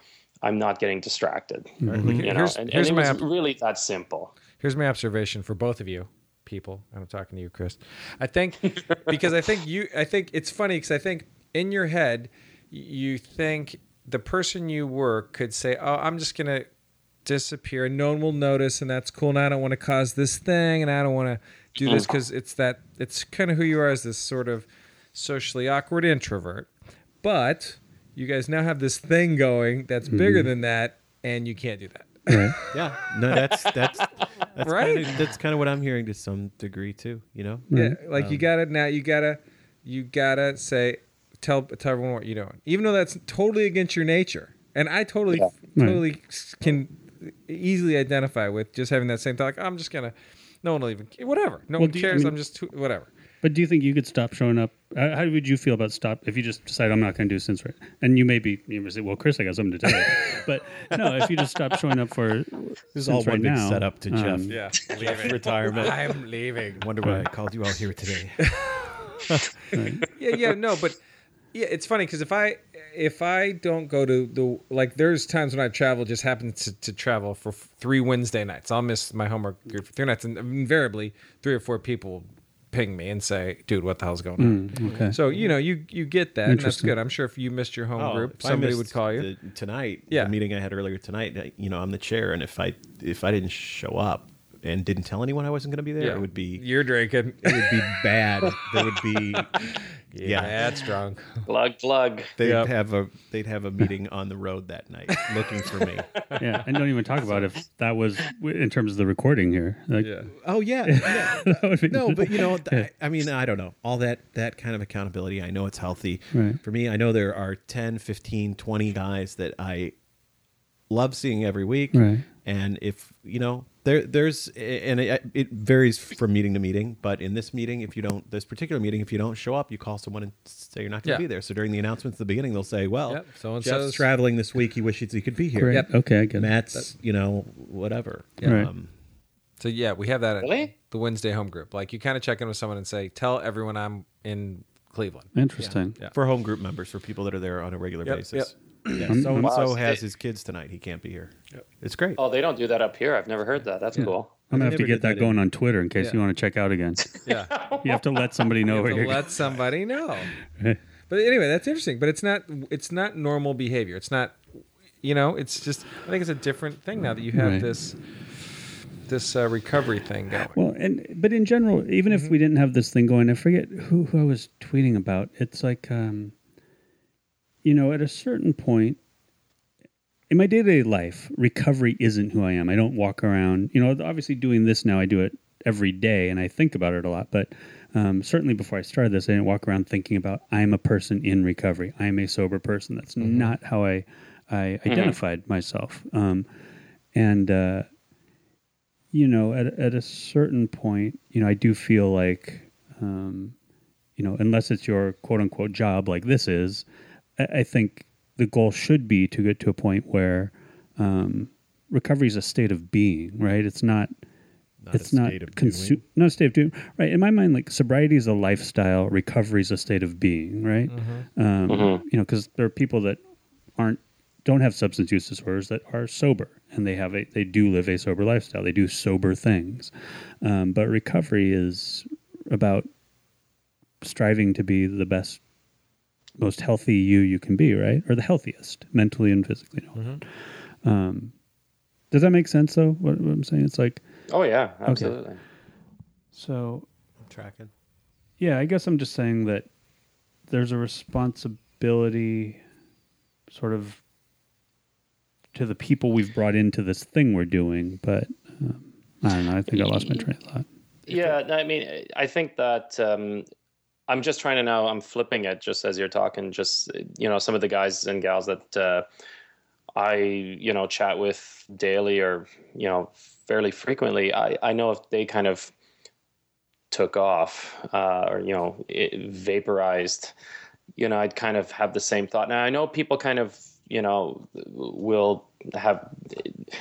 I'm not getting distracted. Mm-hmm. You know, Here's- and, and it my was app- really that simple. Here's my observation for both of you people. and I'm talking to you, Chris. I think because I think you I think it's funny because I think in your head y- you think the person you were could say, "Oh, I'm just gonna disappear, and no one will notice, and that's cool. And I don't want to cause this thing, and I don't want to do this mm-hmm. because it's that it's kind of who you are as this sort of socially awkward introvert. But you guys now have this thing going that's mm-hmm. bigger than that, and you can't do that. right. Yeah, no, that's that's that's Right? Kind of, that's kind of what I'm hearing to some degree too. You know, Yeah, mm-hmm. like you um, gotta now you gotta you gotta say tell tell everyone what you're doing, even though that's totally against your nature. And I totally totally can easily identify with just having that same thought. Like, I'm just gonna no one will even whatever. No Well, one do you- I cares. mean- I'm just too- whatever. But do you think you could stop showing up? How how would you feel about stop if you just decide I'm not going to do since right? And you may be you may say, well, Chris, I got something to tell you. but no, if you just stop showing up for this is all Since right one big now, setup to Jeff. um, Yeah, Jeff retirement. I'm leaving. Wonder why I called you out here today. yeah, yeah, no, but yeah, it's funny because if I if I don't go to the like, there's times when I travel, just happen to, to travel for f- three Wednesday nights. I'll miss my homework group for three nights, and invariably three or four people ping me and say, "Dude, what the hell's going on?" Mm, okay. So you know, you you get that, and that's good. I'm sure if you missed your home Oh, group, somebody would call you. the- tonight. Yeah. the meeting I had earlier tonight. You know, I'm the chair, and if I if I didn't show up and didn't tell anyone I wasn't going to be there, it would be you're drinking. it would be bad. there would be yeah. that's drunk. Plug, plug. They'd Yep. have a they'd have a meeting on the road that night looking for me. yeah, and don't even talk about if that was in terms of the recording here. Like, Yeah. Oh yeah, yeah. be- no, but you know, th- I mean, I don't know. All that that kind of accountability, I know it's healthy. Right. For me, I know there are 10, 15, 20 guys that I love seeing every week. Right. And if, you know, there there's and it, it varies from meeting to meeting, but in this meeting if you don't this particular meeting if you don't show up, you call someone and say you're not going to Yeah. be there. So during the announcements at the beginning, they'll say, "Well, Yep, so-and-so's- Jeff's traveling this week. He wishes he could be here." Yep. Okay, I get it. Matt's, you know, whatever. Right. Um, So yeah, we have that at Really? the Wednesday home group. Like you kind of check in with someone and say, "Tell everyone I'm in Cleveland." Interesting. Yeah. for home group members, for people that are there on a regular Yep, basis. Yeah, so and so has his kids tonight. He can't be here. It's great. Oh, they don't do that up here. I've never heard that. That's cool. I'm gonna have to get that that going on Twitter in case Yeah. you want to check out again. Yeah. You have to let somebody know where to you're. let somebody know. But anyway, that's interesting. But it's not it's not normal behavior. It's not you know, it's just I think it's a different thing now that you have Right. this this uh, recovery thing going. Well, and but in general, even if we didn't have this thing going, I forget who, who I was tweeting about. It's like, um, you know, at a certain point in my day to day life, recovery isn't who I am. I don't walk around, you know, obviously doing this now, I do it every day and I think about it a lot. But um, certainly before I started this, I didn't walk around thinking about I'm a person in recovery. I'm a sober person. That's not how I, I identified myself. Um, and, uh, you know, at at a certain point, you know, I do feel like, um, you know, unless it's your quote unquote job like this is, I, I think the goal should be to get to a point where um, recovery is a state of being, right? It's not. Not a it's not state of consu- not a state of doing. Right. In my mind, like sobriety is a lifestyle, recovery is a state of being, right? Um, You know, because there are people that aren't don't have substance use disorders that are sober and they have a they do live a sober lifestyle. They do sober things, um, but recovery is about striving to be the best, most healthy you you can be, right, or the healthiest mentally and physically. and all that. Um, does that make sense though? What, what I'm saying? It's like Oh yeah, absolutely. so. I'm tracking. Yeah, I guess I'm just saying that there's a responsibility sort of to the people we've brought into this thing we're doing, but um, I don't know. I think I lost my train of thought. Yeah, I mean, I think that um, I'm just trying to now. I'm flipping it just as you're talking. Just you know, some of the guys and gals that uh, I you know chat with daily or you know fairly frequently. I I know if they kind of took off uh, or you know vaporized, you know, I'd kind of have the same thought. Now I know people kind of you know will have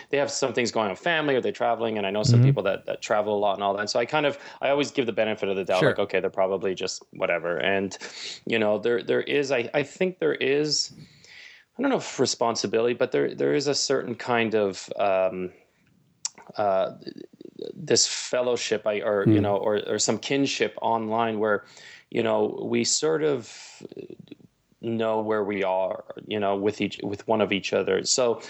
they have some things going on family or they're traveling? And i know some people that, that travel a lot and all that. And so i kind of i always give the benefit of the doubt Sure. like okay they're probably just whatever. And you know there there is i i think there is i don't know if responsibility but there there is a certain kind of um uh this fellowship I, or you know or or some kinship online where you know we sort of know where we are you know with each with one of each other. So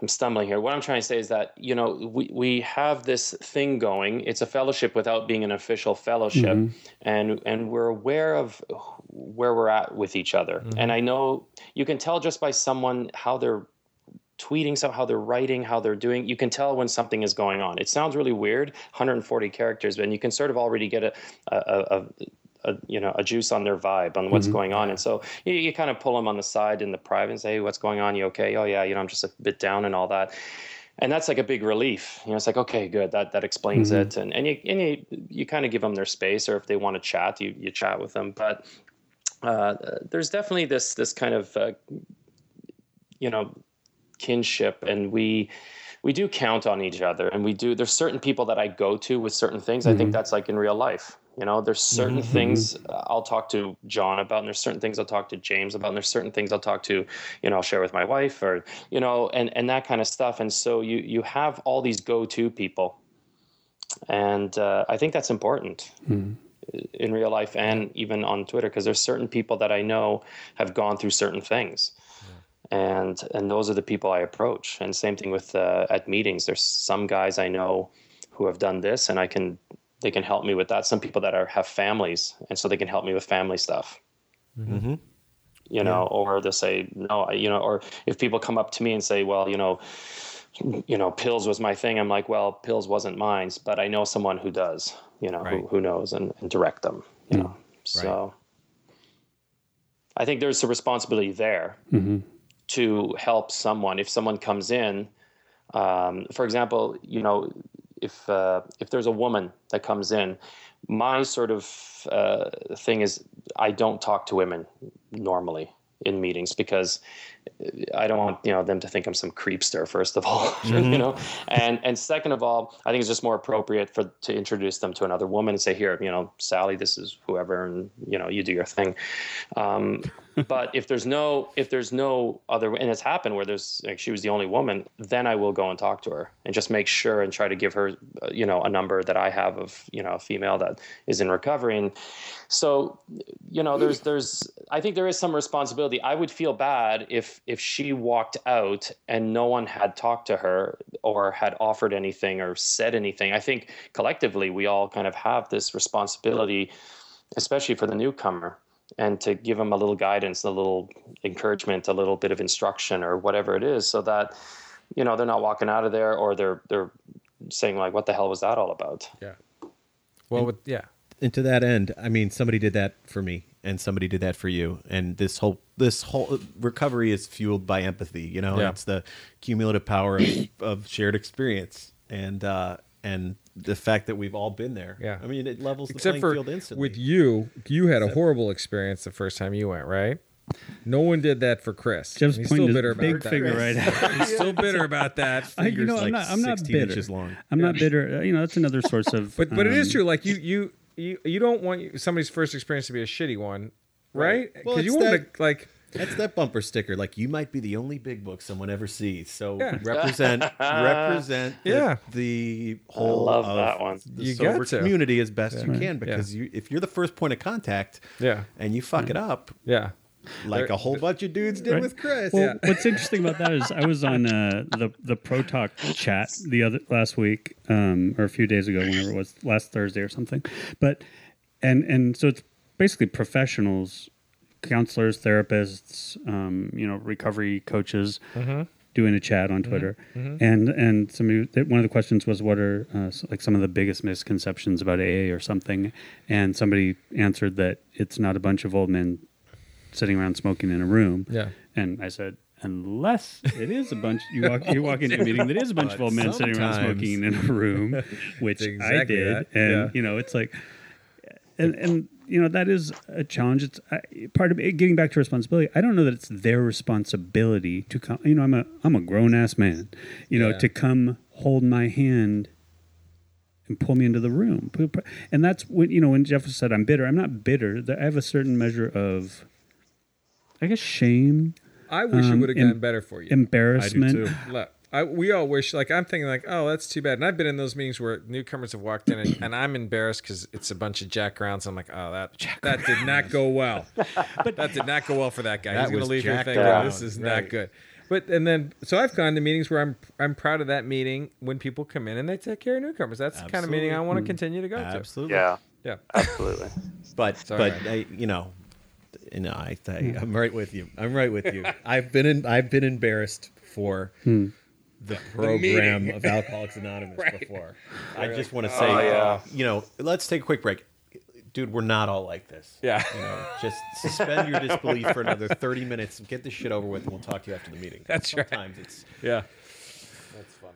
i'm stumbling here. What i'm trying to say is that you know we, we have this thing going. It's a fellowship without being an official fellowship. Mm-hmm. And and we're aware of where we're at with each other. Mm-hmm. And i know you can tell just by someone how they're tweeting so how they're writing how they're doing. You can tell when something is going on. It sounds really weird 140 characters but you can sort of already get a, a, a, a you know a juice on their vibe on what's going on. And so you, you kind of pull them on the side in the private and say hey what's going on? You okay? Oh yeah you know i'm just a bit down and all that. And that's like a big relief. You know it's like okay good. That that explains it. And and you and you, you kind of give them their space or if they want to chat you you chat with them. But uh, there's definitely this this kind of uh, you know kinship. And we we do count on each other, and we do. There's certain people that I go to with certain things. I think that's like in real life. You know, there's certain things uh, I'll talk to John about, and there's certain things I'll talk to James about, and there's certain things I'll talk to, you know, I'll share with my wife, or you know, and and that kind of stuff. And so you you have all these go-to people, and uh, I think that's important in real life and even on Twitter because there's certain people that I know have gone through certain things. And and those are the people I approach. And same thing with uh, at meetings. There's some guys I know who have done this, and I can they can help me with that. Some people that are have families, and so they can help me with family stuff. Mm-hmm. Mm-hmm. You know, or they'll say no. You know, or if people come up to me and say, well, you know, you know, pills was my thing. I'm like, well, pills wasn't mine, but I know someone who does, you know, Right. who, who knows and, and direct them, you hmm. know. So I think there's a responsibility there mm-hmm. To help someone. If someone comes in, um, for example, you know, if uh, if there's a woman that comes in, my sort of uh, thing is I don't talk to women normally in meetings because I don't want you know them to think I'm some creepster. First of all, you know, and and second of all, I think it's just more appropriate for to introduce them to another woman and say, here, you know, Sally, this is whoever, and you know, you do your thing. Um, but if there's no if there's no other, and it's happened where there's like she was the only woman, then I will go and talk to her and just make sure and try to give her, uh, you know, a number that I have of you know a female that is in recovery. And so, you know, there's there's I think there is some responsibility. I would feel bad if if she walked out and no one had talked to her or had offered anything or said anything. I think collectively we all kind of have this responsibility, especially for the newcomer, and to give them a little guidance, a little encouragement, a little bit of instruction or whatever it is, so that you know they're not walking out of there or they're they're saying like, "What the hell was that all about?" Yeah. Well, with, yeah. and to that end, I mean, somebody did that for me, and somebody did that for you, and this whole this whole recovery is fueled by empathy. You know, Yeah. it's the cumulative power of, of shared experience, and uh, and the fact that we've all been there. Yeah. I mean, it levels the Except playing for field instantly. with you, you had a horrible experience the first time you went, right? No one did that for Chris. Jeff's he's still bitter about big that. finger right now. He's still bitter about that. I, you know, like I'm not. I'm not bitter. long. I'm not bitter. Uh, You know, that's another source of. but but it is um, true. Like you you you you don't want somebody's first experience to be a shitty one, right? Because Well, you want that- to like That's that bumper sticker. Like you might be the only big book someone ever sees. So Yeah. represent represent the, Yeah. the whole love of that one. the You sober got community as best you can because you if you're the first point of contact yeah and you fuck it up yeah like a whole bunch of dudes did Right. with Chris. Well, what's interesting about that is I was on uh, the the Pro Talk chat the other last week, um, or a few days ago, whenever it was, last Thursday or something. But and and so it's basically professionals, counselors, therapists, um, you know, recovery coaches. Doing a chat on Twitter, and and somebody one of the questions was what are uh, like some of the biggest misconceptions about AA or something, and somebody answered that it's not a bunch of old men sitting around smoking in a room. Yeah. And I said, unless it is a bunch, you walk, you walk into a meeting that is a bunch of old men sitting around smoking in a room, which It's I did, that, and yeah. you know, it's like, and and you know that is a challenge. It's I, part of it, getting back to responsibility. I don't know that it's their responsibility to come. You know, I'm a I'm a grown ass man. You know, Yeah. to come hold my hand and pull me into the room. And that's when you know when Jeff said I'm bitter. I'm not bitter. I have a certain measure of, I guess, shame, I wish it Um, would have em- gone better for you. embarrassment. Look, I, we all wish like I'm thinking like oh that's too bad. And I've been in those meetings where newcomers have walked in and, and I'm embarrassed because it's a bunch of jack rounds I'm like oh that that did not go well. But that did not go well for that guy. That he's gonna leave here thinking Brown, this is right. not good. But and then so I've gone to meetings where I'm I'm proud of that meeting when people come in and they take care of newcomers. That's the kind of meeting I want to mm-hmm. continue to go to. Absolutely. Yeah, yeah. Absolutely. But all but. I, you know, no, I, I I'm right with you. I'm right with you. I've been in I've been embarrassed for hmm. The program of Alcoholics Anonymous before. I just want to oh, say, Oh, yeah. you know, let's take a quick break. Dude, we're not all like this. yeah You know, just suspend your disbelief for another 30 minutes and get this shit over with, and we'll talk to you after the meeting. That's right. Sometimes it's yeah That's funny.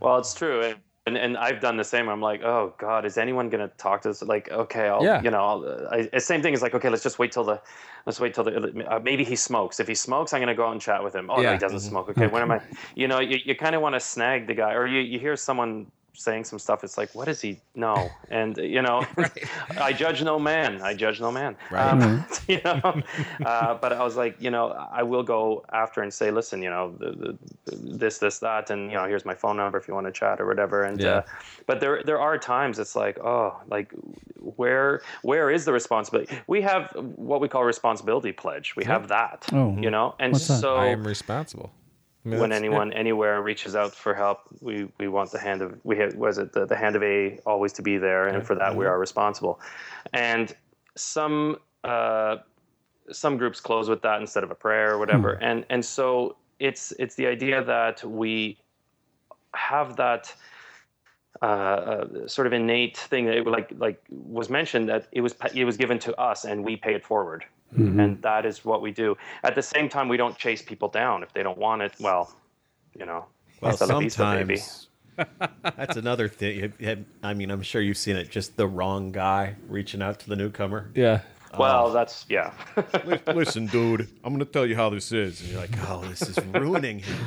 Well, it's true. And, and, I've done the same. I'm like, oh God, is anyone gonna talk to us? Like, okay, I'll, Yeah. you know, I'll, uh, I, same thing is like, okay, let's just wait till the, let's wait till the, uh, uh, maybe he smokes. If he smokes, I'm gonna go out and chat with him. Oh no, Yeah. he doesn't mm-hmm. smoke. Okay, when am I? You know, you, you kind of want to snag the guy, or you, you hear someone saying some stuff. It's like, what does he know? And you know, I judge no man. I judge no man. Right. Um, you know, uh, but I was like, you know, I will go after and say, listen, you know, the, the, this, this, that, and you know, here's my phone number if you want to chat or whatever. And Yeah. uh, but there, there are times it's like, oh, like where, where is the responsibility? We have what we call responsibility pledge. We have that. Oh. you know, and What's that? so I am responsible. Mean, when anyone anywhere reaches out for help, we, we want the hand of we have, was it the, the hand of A always to be there, and for that we are responsible. And some uh, some groups close with that instead of a prayer or whatever, and and so it's it's the idea that we have that uh, uh, sort of innate thing that it, like like was mentioned that it was it was given to us and we pay it forward Mm-hmm. and that is what we do at the same time we don't chase people down if they don't want it well you know Well, hasta la vista, baby. sometimes that's another thing. I mean, I'm sure you've seen it. Just the wrong guy reaching out to the newcomer. Yeah. Um, well that's yeah Listen, dude, I'm going to tell you how this is. And you're like, oh, this is ruining him.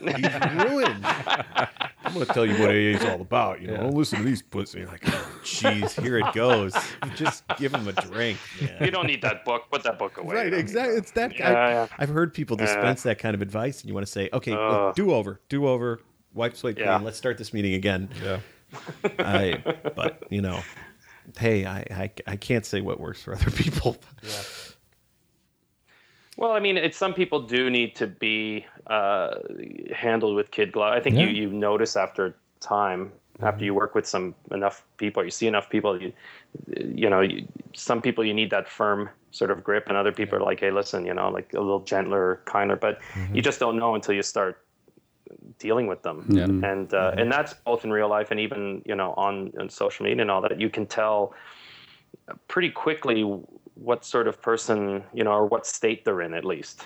He's ruined. I'm going to tell you what AA is all about. You know, don't listen to these pussies. You're like, oh, here it goes. Just give him a drink. Man. you don't need that book put that book away Right, exactly. It's that. Yeah, I, yeah. I've heard people dispense that kind of advice, and you want to say, "Okay, Ugh. do over, do over, wipe slate clean. Let's start this meeting again." Yeah. I, but you know, hey, I, I, I can't say what works for other people. Well, I mean, it's some people do need to be uh, handled with kid gloves. I think you you notice after time, after you work with some enough people, you see enough people, you you know, you, some people you need that firm sort of grip, and other people are like, hey, listen, you know, like a little gentler, kinder. But you just don't know until you start dealing with them. Yeah. And uh, and that's both in real life and even you know on, on social media and all that. You can tell pretty quickly what sort of person you know or what state they're in at least.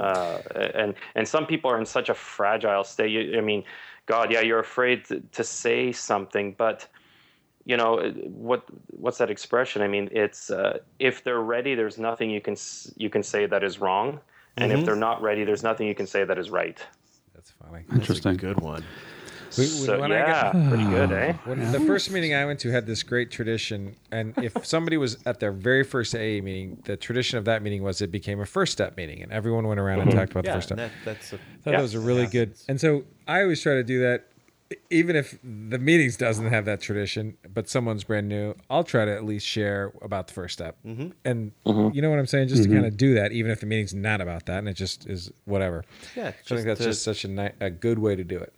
Uh, and and some people are in such a fragile state. You, i mean god yeah you're afraid to, to say something but you know what what's that expression? I mean it's uh, if they're ready there's nothing you can you can say that is wrong. And if they're not ready there's nothing you can say that is right. That's funny. Interesting. Good one. We- so when I yeah got- pretty good eh When the first meeting I went to had this great tradition, and if somebody was at their very first AA meeting, the tradition of that meeting was it became a first step meeting, and everyone went around and talked about the first step. that, that's a, I thought Yeah. that was a really good. And so I always try to do that, even if the meetings doesn't have that tradition, but someone's brand new. I'll try to at least share about the first step, Mm-hmm. and you know what I'm saying, just to kind of do that, even if the meeting's not about that, and it just is whatever. Yeah, I think that's to- just such a ni- a good way to do it.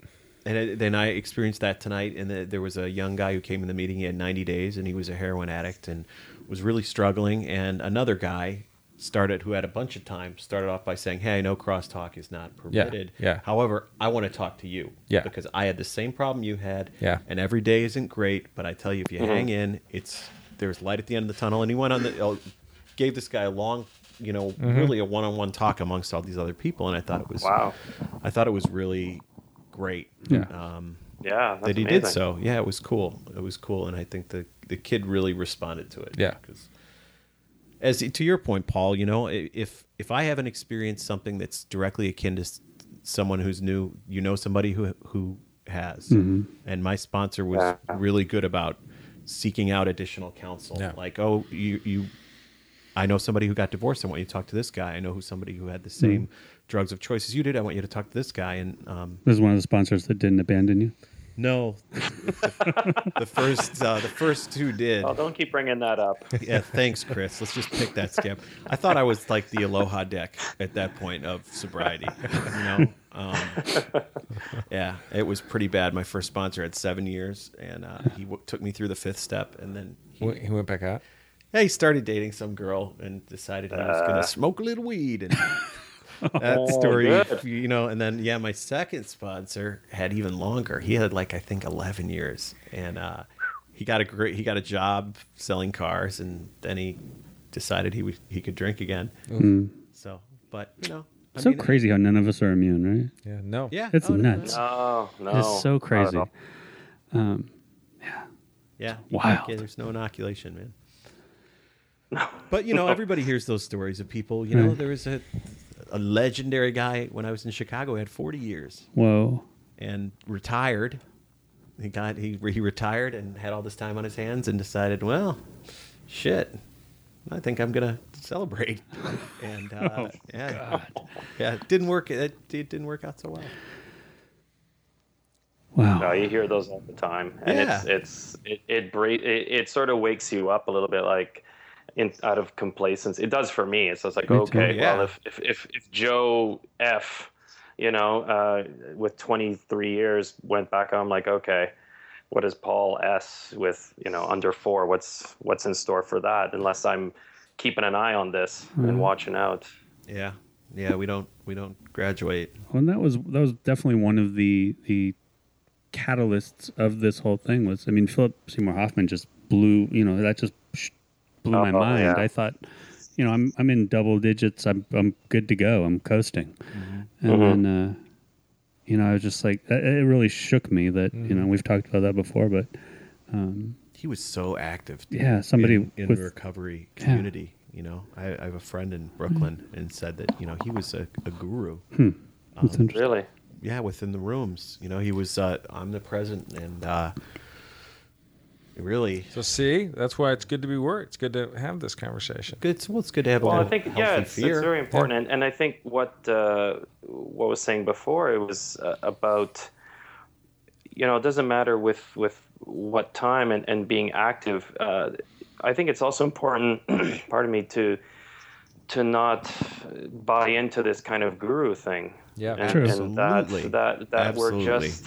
And I- then I experienced that tonight. And the, there was a young guy who came in the meeting. He had 90 days, and he was a heroin addict and was really struggling. And another guy started, who had a bunch of time, started off by saying, "Hey, I know crosstalk is not permitted. yeah. yeah. However, I want to talk to you. Yeah. Because I had the same problem you had. Yeah. And every day isn't great, but I tell you, if Mm-hmm. you hang in, it's there's light at the end of the tunnel. And he went on the uh, gave this guy a long, you know, Mm-hmm. really a one-on-one talk amongst all these other people. And I thought it was wow I thought it was really great. Yeah. Um, yeah that's that he amazing. did so. Yeah, it was cool. It was cool, and I think the the kid really responded to it. Yeah, because as to your point, Paul, you know, if if I haven't experienced something that's directly akin to someone who's new, you know, somebody who who has, and my sponsor was Yeah. really good about seeking out additional counsel. Yeah. Like, oh, you you. I know somebody who got divorced. I want you to talk to this guy. I know who somebody who had the same drugs of choice as you did. I want you to talk to this guy. And um, This is one of the sponsors that didn't abandon you. no, the first uh, the first two did. oh don't keep bringing that up Yeah, thanks, Chris. Let's just pick that scab. I thought I was like the Aloha deck at that point of sobriety. You know, um, yeah, it was pretty bad. My first sponsor had seven years, and uh, he w- took me through the fifth step, and then he, He went back out. yeah, he started dating some girl and decided he was going to smoke a little weed and. That Oh, story, good. you know, and then yeah, my second sponsor had even longer. He had like I think eleven years, and uh, he got a great he got a job selling cars, and then he decided he would he could drink again. So, but you know, I so mean, crazy how none of us are immune, right? Yeah, no. Yeah, It's oh, nuts. oh no It's so crazy. all. Um, Yeah, you Wild. there's no inoculation, man. But you know, everybody hears those stories of people. You know, Right. there was a a legendary guy when I was in Chicago. He had 40 years whoa. and retired. He got he he retired and had all this time on his hands and decided, well, shit, I think I'm gonna celebrate. And uh, Oh, yeah, yeah, it didn't work. It, it didn't work out so well. Wow. No, you hear those all the time, and Yeah. it's it's it it, bra- it it sort of wakes you up a little bit, like in out of complacence. It does for me. So It's just like Me too. okay, Yeah. well, if if if, if Joe F, you know, uh, with 23 years went back, I'm like, okay, what is Paul S with you know under four? What's what's in store for that? Unless I'm keeping an eye on this Mm-hmm. and watching out. Yeah, yeah, we don't we don't graduate. Well, and that was that was definitely one of the the catalysts of this whole thing. Was I mean, Philip Seymour Hoffman just blew. You know, that just sh- blew my Oh, mind. yeah. I thought, you know, I'm I'm in double digits. I'm I'm good to go. I'm coasting, and Mhm. then. Uh, you know, I was just like, it it really shook me that, you know, we've talked about that before, but He was so active. yeah, somebody in, in with, the recovery Yeah. community. You know, I, I have a friend in Brooklyn and said that you know he was a, a guru. that's interesting. Really? Yeah, within the rooms. You know, he was uh, omnipresent and uh, really So see, that's why it's good to be worked. It's good to have this conversation. good. Well, it's good to have a Well, I think healthy yeah, it's, fear. it's very important, and, and I think what uh, what was saying before it was uh, about you know it doesn't matter with with what time and, and being active. Uh, I think it's also important, pardon me, to to not buy into this kind of guru thing. Yeah. and, True. and that Absolutely. that that we're just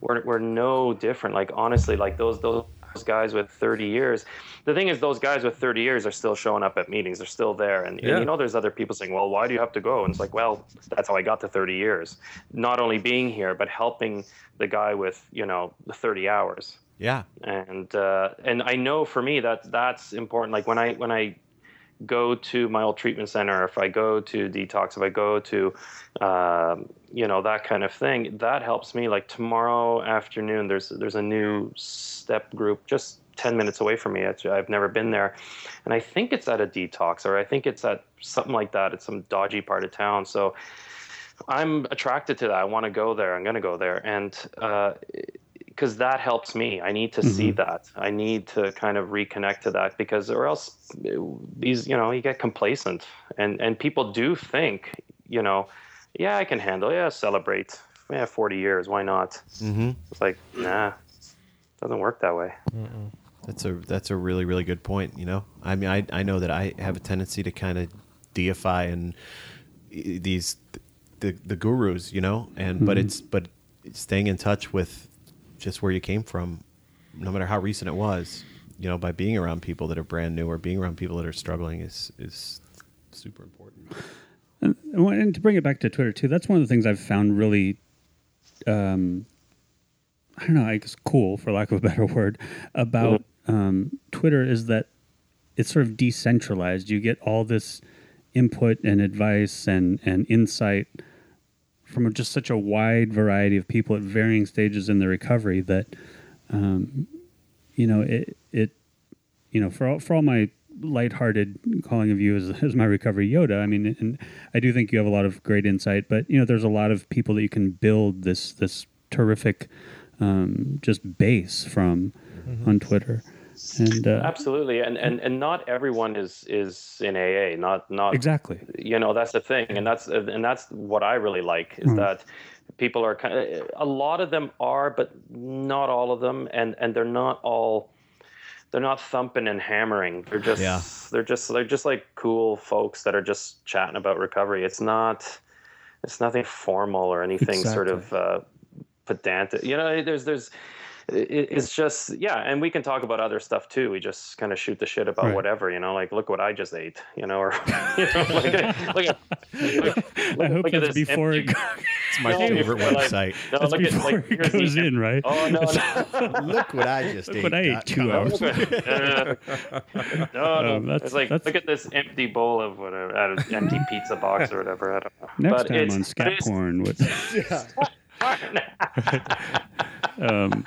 we're we're no different. Like honestly, like those those guys with 30 years. The thing is, those guys with 30 years are still showing up at meetings. They're still there, and, and you know, there's other people saying, "Well, why do you have to go?" And it's like, well, that's how I got to 30 years. Not only being here, but helping the guy with you know the 30 hours Yeah, and uh, and I know for me that that's important. Like when I when I go to my old treatment center, if I go to detox, if I go to um, you know that kind of thing, that helps me. Like tomorrow afternoon, there's there's a new step group just. 10 minutes away from me. I've never been there. And I think it's at a detox or I think it's at something like that. It's some dodgy part of town. So I'm attracted to that. I want to go there. I'm going to go there. And uh, because that helps me. I need to see that. I need to kind of reconnect to that because, or else, these you know, you get complacent, and and people do think, you know, yeah, I can handle, yeah, celebrate, yeah, forty years, why not? mm-hmm. It's like, nah, doesn't work that way. that's a that's a really really good point. You know, I mean, I I know that I have a tendency to kind of deify and these the the gurus. You know, and but it's but staying in touch with just where you came from, no matter how recent it was. You know, by being around people that are brand new or being around people that are struggling is is super important. And, and to bring it back to Twitter too, that's one of the things I've found really, um, I don't know, I guess cool for lack of a better word about um, Twitter is that it's sort of decentralized. You get all this input and advice and and insight from just such a wide variety of people at varying stages in their recovery that, um, you know, it it you know, for all, for all my lighthearted calling of you as, as my recovery Yoda, I mean, and I do think you have a lot of great insight, but you know, there's a lot of people that you can build this this terrific um, just base from on Twitter, and uh, Absolutely, and and and not everyone is is in AA. Not not exactly, you know that's the thing and that's and that's what i really like is that people are kind of a lot of them are but not all of them and and they're not all they're not thumping and hammering they're just Yeah. they're just they're just like cool folks that are just chatting about recovery it's not it's nothing formal or anything sort of uh pedantic you know there's there's it's just yeah and we can talk about other stuff too we just kind of shoot the shit about Right. whatever you know like look what i just ate you know or you know, look at, look at, look, I hope look at that's this before it empty- goes, It's my No, favorite website. no, that's look at, before like, it here's the goes in, right? oh no no Look what I just Look ate. what I ate two hours. no, no, Um, that's- it's like that's- look at this empty bowl of whatever, uh, empty pizza box or whatever. I don't know. Next but time it's, on but Scat it's- Porn, Um,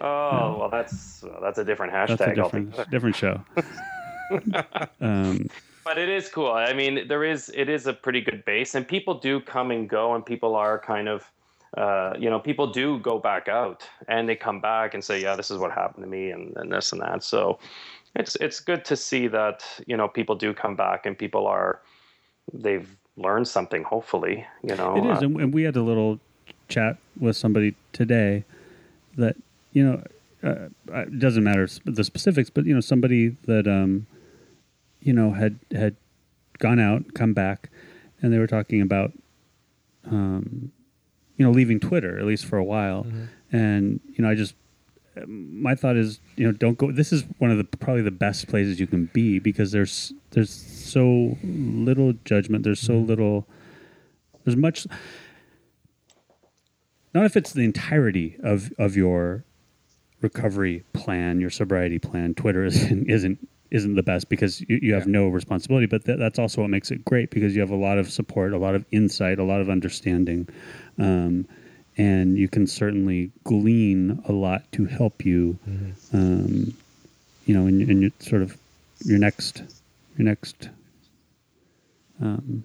Oh well, that's well, that's a different hashtag. that's a different different show. um, But it is cool. I mean, there is it is a pretty good base, and people do come and go, and people are kind of, uh, you know, people do go back out, and they come back and say, yeah, this is what happened to me, and, and this and that. So, it's it's good to see that you know people do come back, and people are they've learned something. Hopefully, you know. It is, uh, and we had a little chat with somebody today that you know uh, it doesn't matter the specifics, but you know somebody that um, you know had had gone out, come back, and they were talking about um, you know leaving Twitter at least for a while, and you know I just my thought is you know don't go this is one of the probably the best places you can be because there's there's so little judgment. There's so little there's much not if it's the entirety of of your recovery plan your sobriety plan. Twitter isn't isn't isn't the best because you, you have no responsibility but that, that's also what makes it great because you have a lot of support a lot of insight a lot of understanding. Um, and you can certainly glean a lot to help you um, you know in, in your sort of your next your next um,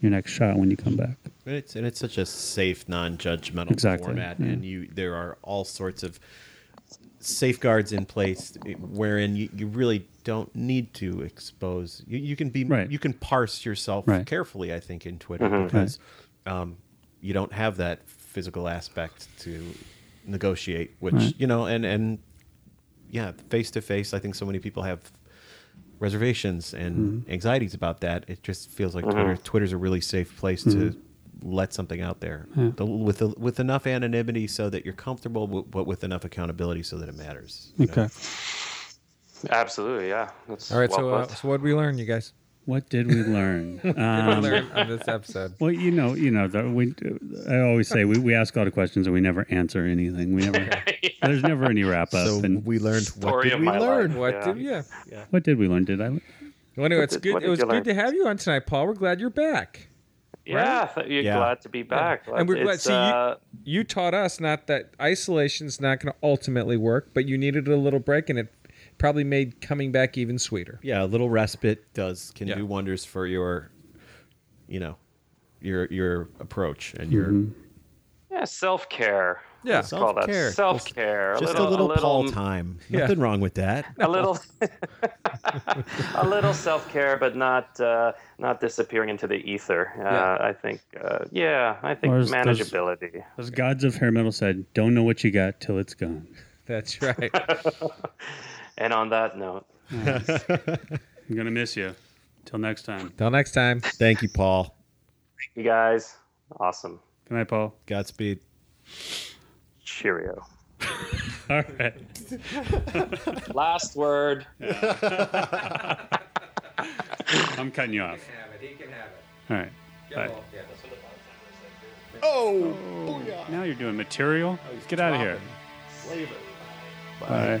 your next shot when you come back And it's and it's such a safe, non-judgmental Exactly, format, yeah. and you there are all sorts of safeguards in place wherein you, you really don't need to expose. You, you can be Right. you can parse yourself Right. carefully. I think in Twitter because um, you don't have that physical aspect to negotiate, which Right. you know, and and yeah, face to face. I think so many people have reservations and Mm-hmm. anxieties about that. It just feels like Twitter. Twitter's a really safe place to Mm-hmm. let something out there The- with with enough anonymity so that you're comfortable, w- but with enough accountability so that it matters. you know? okay absolutely, yeah. That's All right, well so uh, so what did we learn, you guys? What did we learn What did we um, learn on this episode? Well, you know, you know, the, we. I always say we, we ask all the questions and we never answer anything. We never. There's never any wrap up. So and we learned what did we learn? life. What Yeah. did yeah? what did we learn? Did I? Well, anyway, it's did- good. It was good learn? to have you on tonight, Paul. We're glad you're back. yeah, th- you're Yeah. glad to be back. And we're glad. It's, See, you, uh, you taught us not that isolation's not going to ultimately work, but you needed a little break, and it probably made coming back even sweeter. Yeah, a little respite does can Yeah. do wonders for your, you know, your your approach and your Mm-hmm. yeah, self care. Yeah. Call that Self-care. self care. just a little, Paul time. Yeah. Nothing wrong with that. a little a little self care, but not uh, not disappearing into the ether. Uh, Yeah. I think, uh, yeah, I think Or as- those- manageability. As gods of hair metal said, "Don't know what you got till it's gone." That's right. And on that note, I'm gonna miss you. Till next time. Till next time. Thank you, Paul. Thank you guys, awesome. Good night, Paul. Godspeed. Cheerio. All right. Last word. I'm cutting you off. He can have it. He can have it. All right. Bye. Oh, Now you're doing material. Oh, Get out of here. Flavor. Bye.